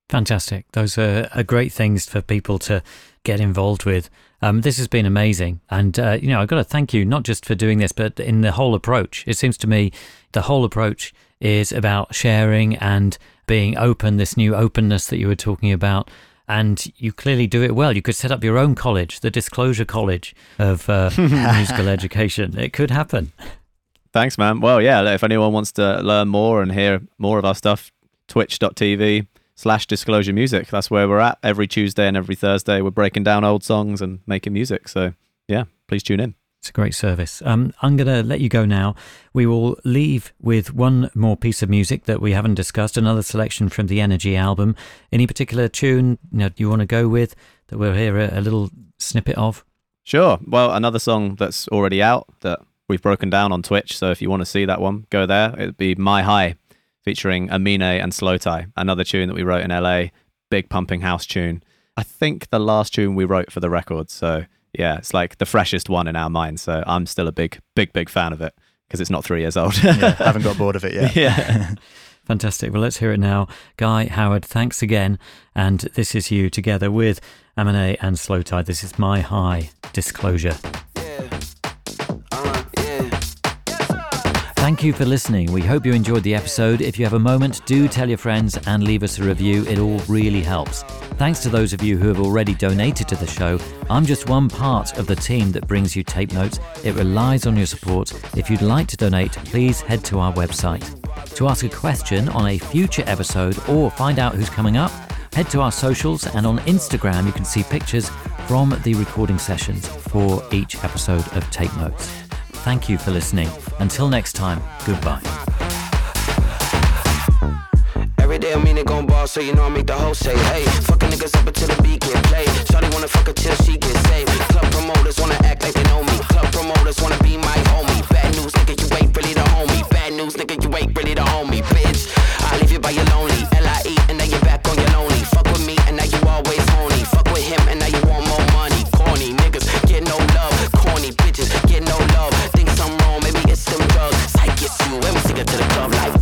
A: Fantastic. Those are, are great things for people to get involved with. Um, this has been amazing. And, uh, you know, I've got to thank you, not just for doing this, but in the whole approach. It seems to me the whole approach is about sharing and being open, this new openness that you were talking about. And you clearly do it well. You could set up your own college, the Disclosure College of uh, [laughs] Musical Education. It could happen.
C: Thanks, man. Well, yeah, if anyone wants to learn more and hear more of our stuff, twitch.tv slash disclosure music. That's where we're at every Tuesday and every Thursday. We're breaking down old songs and making music. So, yeah, please tune in.
A: It's a great service. Um, I'm going to let you go now. We will leave with one more piece of music that we haven't discussed, another selection from the Energy album. Any particular tune you, know, you want to go with that we'll hear a, a little snippet of?
C: Sure. Well, another song that's already out that we've broken down on Twitch. So if you want to see that one, go there. It'd be My High featuring Amine and slowthai, another tune that we wrote in LA, big pumping house tune. I think the last tune we wrote for the record. So yeah, it's like the freshest one in our mind. So I'm still a big, big, big fan of it because it's not three years old.
D: Yeah, [laughs] haven't got bored of it yet.
C: yeah. [laughs]
A: Fantastic. Well, let's hear it now. Guy, Howard, thanks again. And this is you together with Amine and slowthai. This is My High Disclosure. Thank you for listening. We hope you enjoyed the episode. If you have a moment, do tell your friends and leave us a review. It all really helps. Thanks to those of you who have already donated to the show. I'm just one part of the team that brings you tape notes. It relies on your support. If you'd like to donate, please head to our website. To ask a question on a future episode or find out who's coming up, head to our socials and on Instagram you can see pictures from the recording sessions for each episode of Tape Notes. Thank you for listening. Until next time, goodbye.
F: Every day I mean it gon' ball, so you know I make the whole say, hey, niggas up until the beat get played. Wanna fuck till she get saved. Club promoters wanna act like they know me. Club promoters wanna be my homie. Bad news, nigga, you ain't really the homie. Bad news, nigga, you ain't really the homie, bitch. I leave you by your lonely. L-I-E, and now you're back on your lonely. Fuck with me, and now you always horny. Fuck with him, and them. Psych, it's you, and we stick it to the club like.